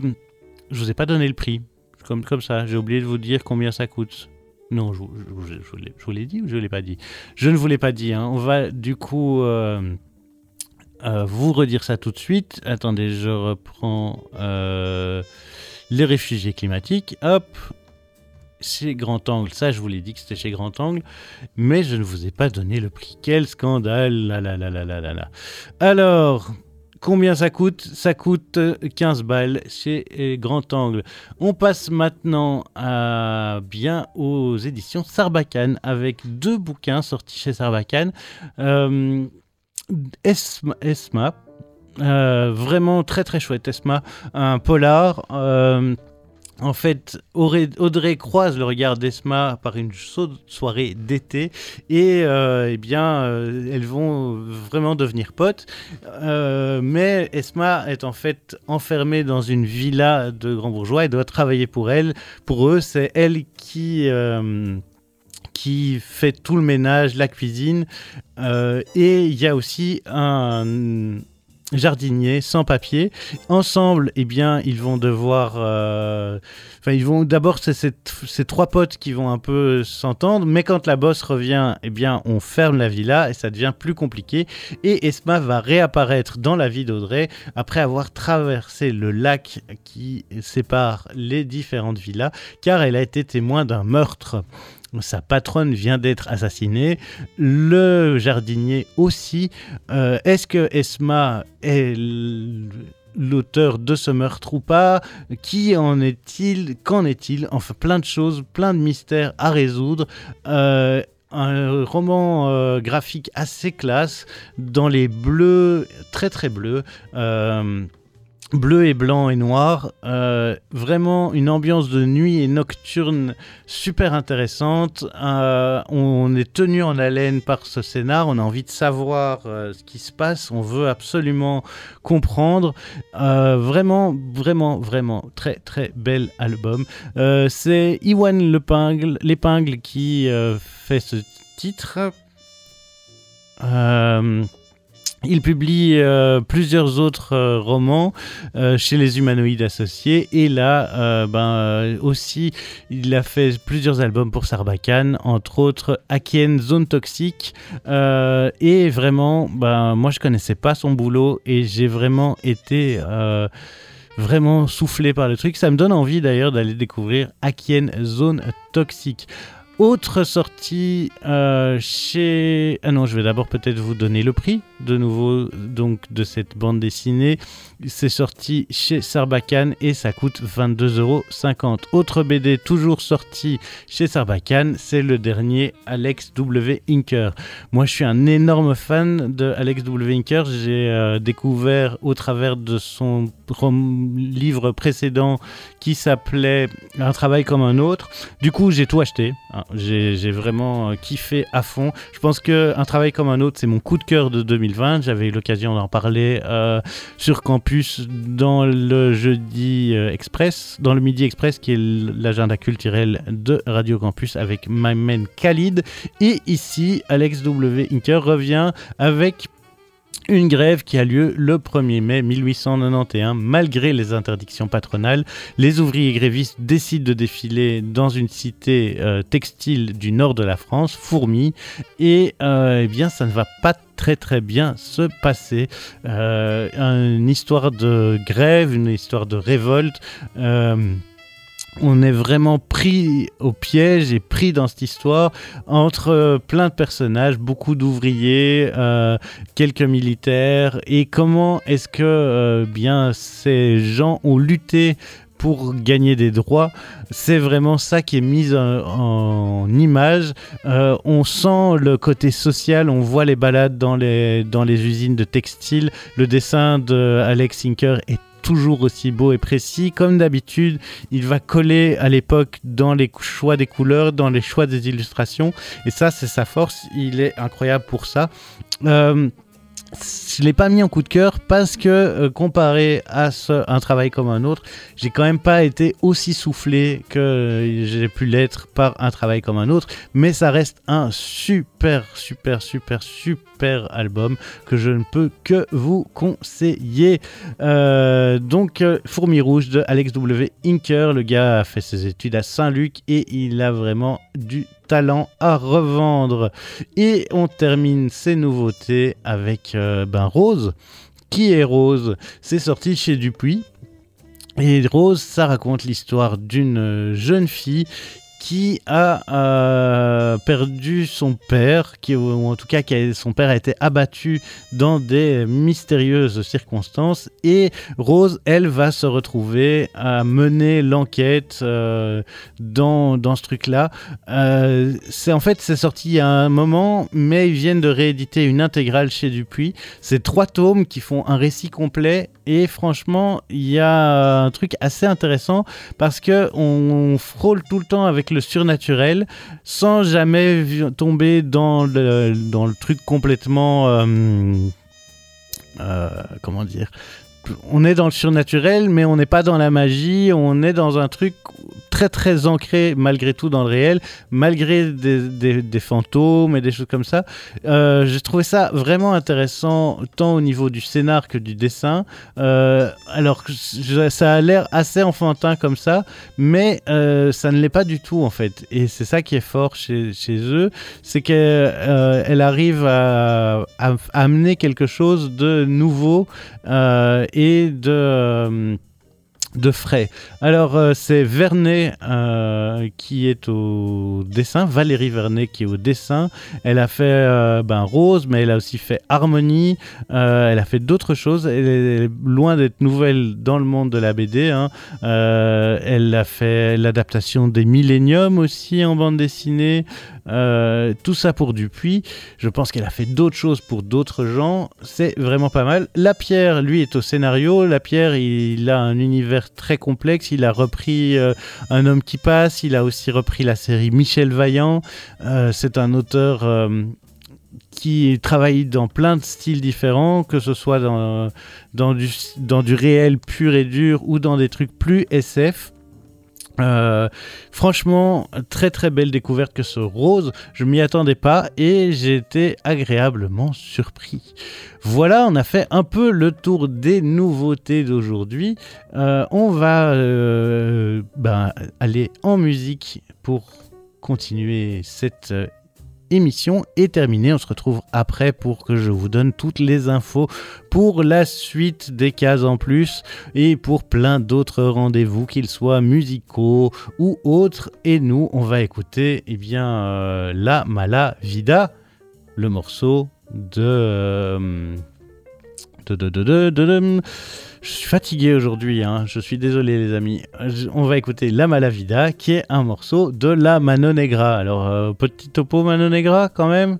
je vous ai pas donné le prix, comme, ça, j'ai oublié de vous dire combien ça coûte. Non, je, vous- l'ai- dit ou je ne l'ai pas dit? Je ne vous l'ai pas dit. hein. On va du coup euh, euh, vous redire ça tout de suite. Attendez, je reprends les réfugiés climatiques. Hop, chez Grand Angle, ça je vous l'ai dit que c'était chez Grand Angle, mais je ne vous ai pas donné le prix. Quel scandale. Alors, combien ça coûte? Ça coûte euh, 15 balles chez euh, Grand Angle. On passe maintenant à bien aux éditions Sarbacane avec deux bouquins sortis chez Sarbacane. Euh, Esma, Esma, euh, vraiment très très chouette Esma, un polar. euh, en fait, Audrey croise le regard d'Esma par une soirée d'été et euh, eh bien, euh, elles vont vraiment devenir potes. Euh, mais Esma est en fait enfermée dans une villa de grands bourgeois et doit travailler pour elle. Pour eux, c'est elle qui qui fait tout le ménage, la cuisine. Et il y a aussi un jardinier sans papier. Ensemble, eh bien, ils vont devoir... euh, Enfin, ils vont... D'abord, c'est ces, trois potes qui vont un peu s'entendre, mais quand la bosse revient, eh bien, on ferme la villa et ça devient plus compliqué. Et Esma va réapparaître dans la vie d'Audrey après avoir traversé le lac qui sépare les différentes villas, car elle a été témoin d'un meurtre. Sa patronne vient d'être assassinée, le jardinier aussi. Euh, Est-ce que Esma est l'auteur de ce meurtre ou pas? Qui en est-il? Qu'en est-il? Enfin, plein de choses, plein de mystères à résoudre. Euh, un roman euh, graphique assez classe, dans les bleus, très très bleus. Bleu et blanc et noir. Euh, vraiment une ambiance de nuit et nocturne super intéressante. Euh, on est tenu en haleine par ce scénar. On a envie de savoir euh, ce qui se passe. On veut absolument comprendre. Vraiment, vraiment, vraiment très très bel album. C'est Iwan Lepingle, l'épingle qui fait ce titre. Il publie euh, plusieurs autres euh, romans euh, chez les humanoïdes associés et là ben, aussi il a fait plusieurs albums pour Sarbacane, entre autres Akien Zone Toxique et vraiment ben, moi je connaissais pas son boulot et j'ai vraiment été vraiment soufflé par le truc. Ça me donne envie d'ailleurs d'aller découvrir Akien Zone Toxique. Autre sortie chez... Ah non, je vais d'abord peut-être vous donner le prix de nouveau donc de cette bande dessinée. C'est sorti chez Sarbacane et ça coûte 22,50€. Autre BD toujours sorti chez Sarbacane, c'est le dernier Alex W. Inker. Moi je suis un énorme fan de Alex W. Inker. J'ai euh, découvert au travers de son livre précédent qui s'appelait Un travail comme un autre. Du coup j'ai tout acheté. hein. J'ai vraiment euh, kiffé à fond. Je pense que Un travail comme un autre c'est mon coup de cœur de 2020. J'avais eu l'occasion d'en parler euh, sur campus dans le jeudi euh, express, dans le midi express qui est l'agenda culturel de Radio Campus avec my man Khalid. Et ici, Alex W. Inker revient avec une grève qui a lieu le 1er mai 1891. Malgré les interdictions patronales, les ouvriers grévistes décident de défiler dans une cité euh, textile du nord de la France, Fourmi, et euh, eh bien ça ne va pas très très bien se passer. Euh, une histoire de grève, une histoire de révolte. On est vraiment pris au piège et pris dans cette histoire entre euh, plein de personnages, beaucoup d'ouvriers, euh, quelques militaires, et comment est-ce que euh, bien ces gens ont lutté pour gagner des droits, c'est vraiment ça qui est mis en, image. On sent le côté social, on voit les balades dans les, dans les usines de textile. Le dessin de Alex Inker est toujours aussi beau et précis. Comme d'habitude, il va coller à l'époque dans les choix des couleurs, dans les choix des illustrations. Et ça, c'est sa force. Il est incroyable pour ça. Euh, je l'ai pas mis en coup de cœur parce que euh, comparé à un travail comme un autre, j'ai quand même pas été aussi soufflé que euh, j'ai pu l'être par un travail comme un autre. Mais ça reste un super, super, super, super album que je ne peux que vous conseiller. Euh, donc, Fourmi Rouge de Alex W. Inker. Le gars a fait ses études à Saint-Luc et il a vraiment du talent à revendre. Et on termine ces nouveautés avec euh, ben, Rose. Qui est Rose? C'est sorti chez Dupuis. Et Rose, ça raconte l'histoire d'une euh, jeune fille qui a euh, perdu son père, qui, ou en tout cas qui a- son père a été abattu dans des mystérieuses circonstances, et Rose, elle, va se retrouver à mener l'enquête euh, dans, dans ce truc-là. Euh, en fait c'est sorti il y a un moment, mais ils viennent de rééditer une intégrale chez Dupuis. C'est trois tomes qui font un récit complet, et franchement, il y a un truc assez intéressant parce que on frôle tout le temps avec le surnaturel sans jamais tomber dans le, dans le truc complètement euh, euh, comment dire? On est dans le surnaturel mais on n'est pas dans la magie on est dans un truc très très ancré malgré tout dans le réel malgré des, des- fantômes et des choses comme ça Euh, j'ai trouvé ça vraiment intéressant tant au niveau du scénar que du dessin Euh, alors je- ça a l'air assez enfantin comme ça mais euh, ça ne l'est pas du tout en fait. Et c'est ça qui est fort chez, chez eux, c'est qu'elle arrive à, amener quelque chose de nouveau et de... de frais. Alors euh, c'est Vernet euh, qui est au dessin, Valérie Vernet qui est au dessin. Elle a fait euh, ben, Rose, mais elle a aussi fait Harmonie. Elle a fait d'autres choses. Elle est loin d'être nouvelle dans le monde de la BD. hein. Elle a fait l'adaptation des Millennium aussi en bande dessinée. Euh, tout ça pour Dupuis. Je pense qu'elle a fait d'autres choses pour d'autres gens. C'est vraiment pas mal. La Pierre, lui, est au scénario. La Pierre, il a un univers très complexe. Il a repris euh, Un homme qui passe. Il a aussi repris la série Michel Vaillant. Euh, C'est un auteur. qui travaille dans plein de styles différents, que ce soit dans du réel pur et dur ou dans des trucs plus SF. Euh, franchement, très très belle découverte que ce rose. Je m'y attendais pas et j'ai été agréablement surpris. Voilà, on a fait un peu le tour des nouveautés d'aujourd'hui. Euh, on va euh, ben, aller en musique pour continuer cette émission est terminée. On se retrouve après pour que je vous donne toutes les infos pour la suite des cases en plus et pour plein d'autres rendez-vous, qu'ils soient musicaux ou autres. Et nous, on va écouter eh bien, euh, La Mala Vida, le morceau de... euh, de, de, de, je suis fatigué aujourd'hui, hein. je suis désolé les amis. On va écouter La Malavida qui est un morceau de la Mano Negra. Alors, euh, petit topo Mano Negra quand même,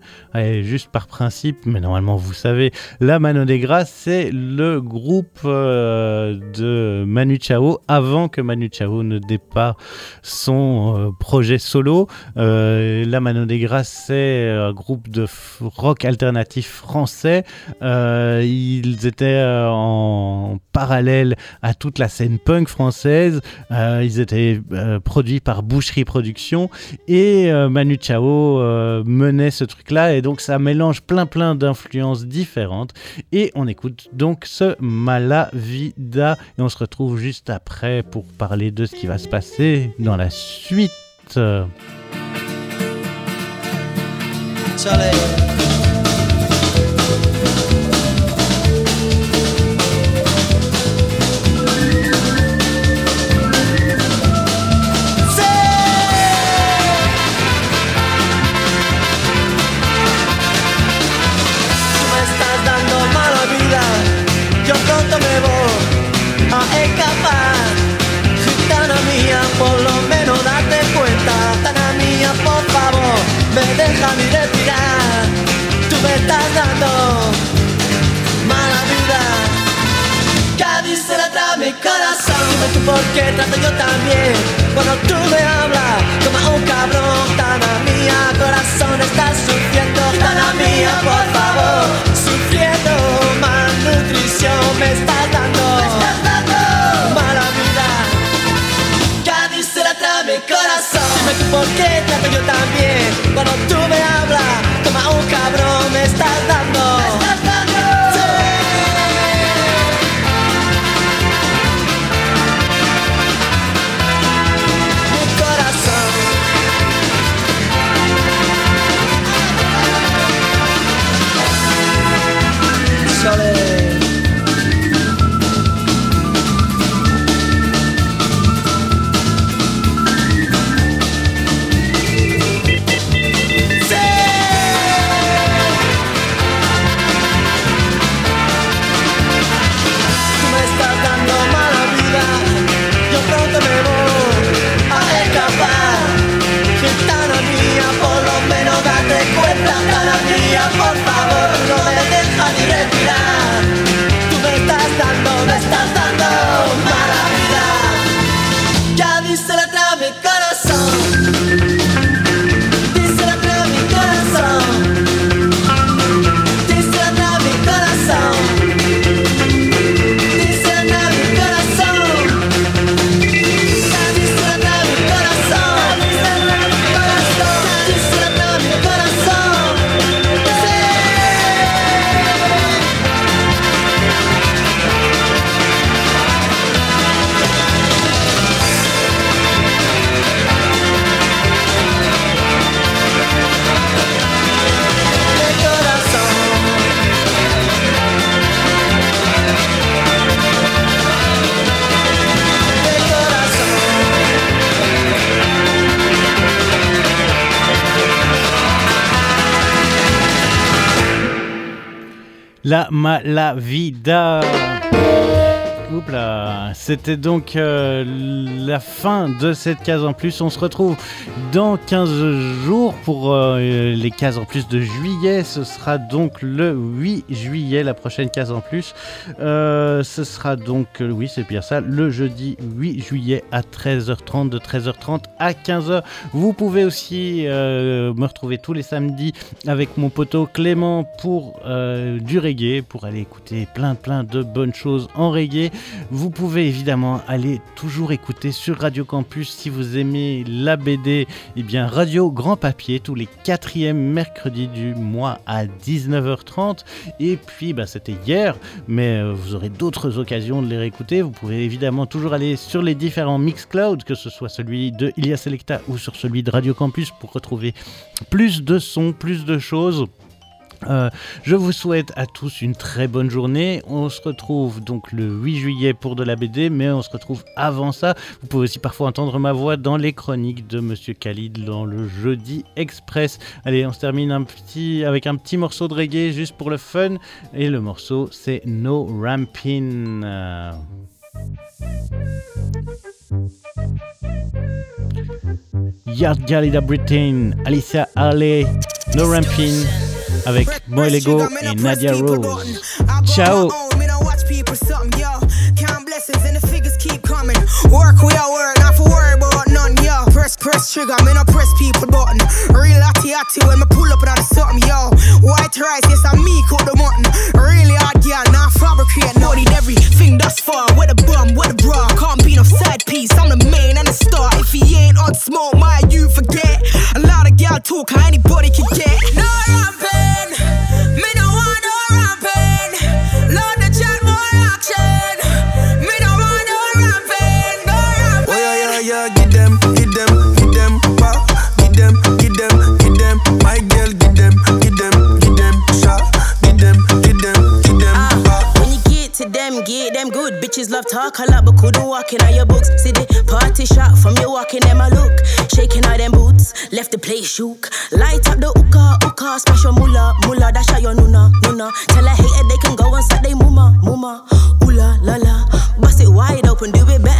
juste par principe, mais normalement vous savez, la Mano Negra c'est le groupe euh, de Manu Chao avant que Manu Chao ne départ son euh, projet solo. La Mano Negra c'est un groupe de rock alternatif français. Ils étaient en parallèle à toute la scène punk française. Euh, ils étaient euh, produits par Boucherie Productions. Et euh, Manu Chao menait ce truc-là. Et donc ça mélange plein plein d'influences différentes. Et on écoute donc ce Malavida. Et on se retrouve juste après pour parler de ce qui va se passer dans la suite. Tú por qué trato yo también. Cuando tú me hablas como un cabrón, Tana mía, corazón estás sufriendo. Tana mía, por favor, sufriendo malnutrición me estás dando. Mala vida. Cádiz se la trae mi corazón. Dime tú por qué trato yo también. Cuando tú me hablas como un cabrón me estás dando. La Malavida. C'était donc euh, la fin de cette case en plus. On se retrouve dans 15 jours pour euh, les cases en plus de juillet. Ce sera donc le 8 juillet, la prochaine case en plus. Euh, ce sera donc, oui, c'est bien ça, le jeudi 8 juillet à 13h30, de 13h30 à 15h. Vous pouvez aussi me retrouver tous les samedis avec mon poteau Clément pour du reggae, pour aller écouter plein plein de bonnes choses en reggae. Vous pouvez évidemment aller toujours écouter sur Radio Campus si vous aimez la BD, eh bien Radio Grand Papier tous les quatrièmes mercredis du mois à 19h30. Et puis bah, c'était hier, mais euh, vous aurez d'autres occasions de les réécouter. Vous pouvez évidemment toujours aller sur les différents Mixcloud, que ce soit celui de Ilia Selecta ou sur celui de Radio Campus pour retrouver plus de sons, plus de choses. Euh, je vous souhaite à tous une très bonne journée. On se retrouve donc le 8 juillet pour de la BD, mais on se retrouve avant ça. Vous pouvez aussi parfois entendre ma voix dans les chroniques de Monsieur Khalid dans le Jeudi Express. Allez, on se termine un avec un petit morceau de reggae juste pour le fun. Et le morceau, c'est No Rampin. Euh, Yard Britain, Alicia Harley, No Rampin avec Boy Lego et Nadia Rose. Ciao! Work we work, not for worry about none. Press, press trigger, me no press people button. Real atty atty when me pull up and on something, yo. White rice, yes, I'm me cook the mutton. Really hard, yeah, not fabricate. Bodied everything thus far. With a bum, with a bra. Can't be no side piece, I'm the main and the star. If he ain't on smoke, my you forget. A lot of gal talk, how anybody can get. No ramping, me no want no Bitches love talk a lot, but couldn't walk in all your books. See the party shot from you walking them a look. Shaking all them boots, left the place shook. Light up the hookah, hookah, smash your mullah, mullah, dash out your nuna, nuna. Tell a hater they can go and suck they muma, muma. Ooh la la la, bust it wide open, do it better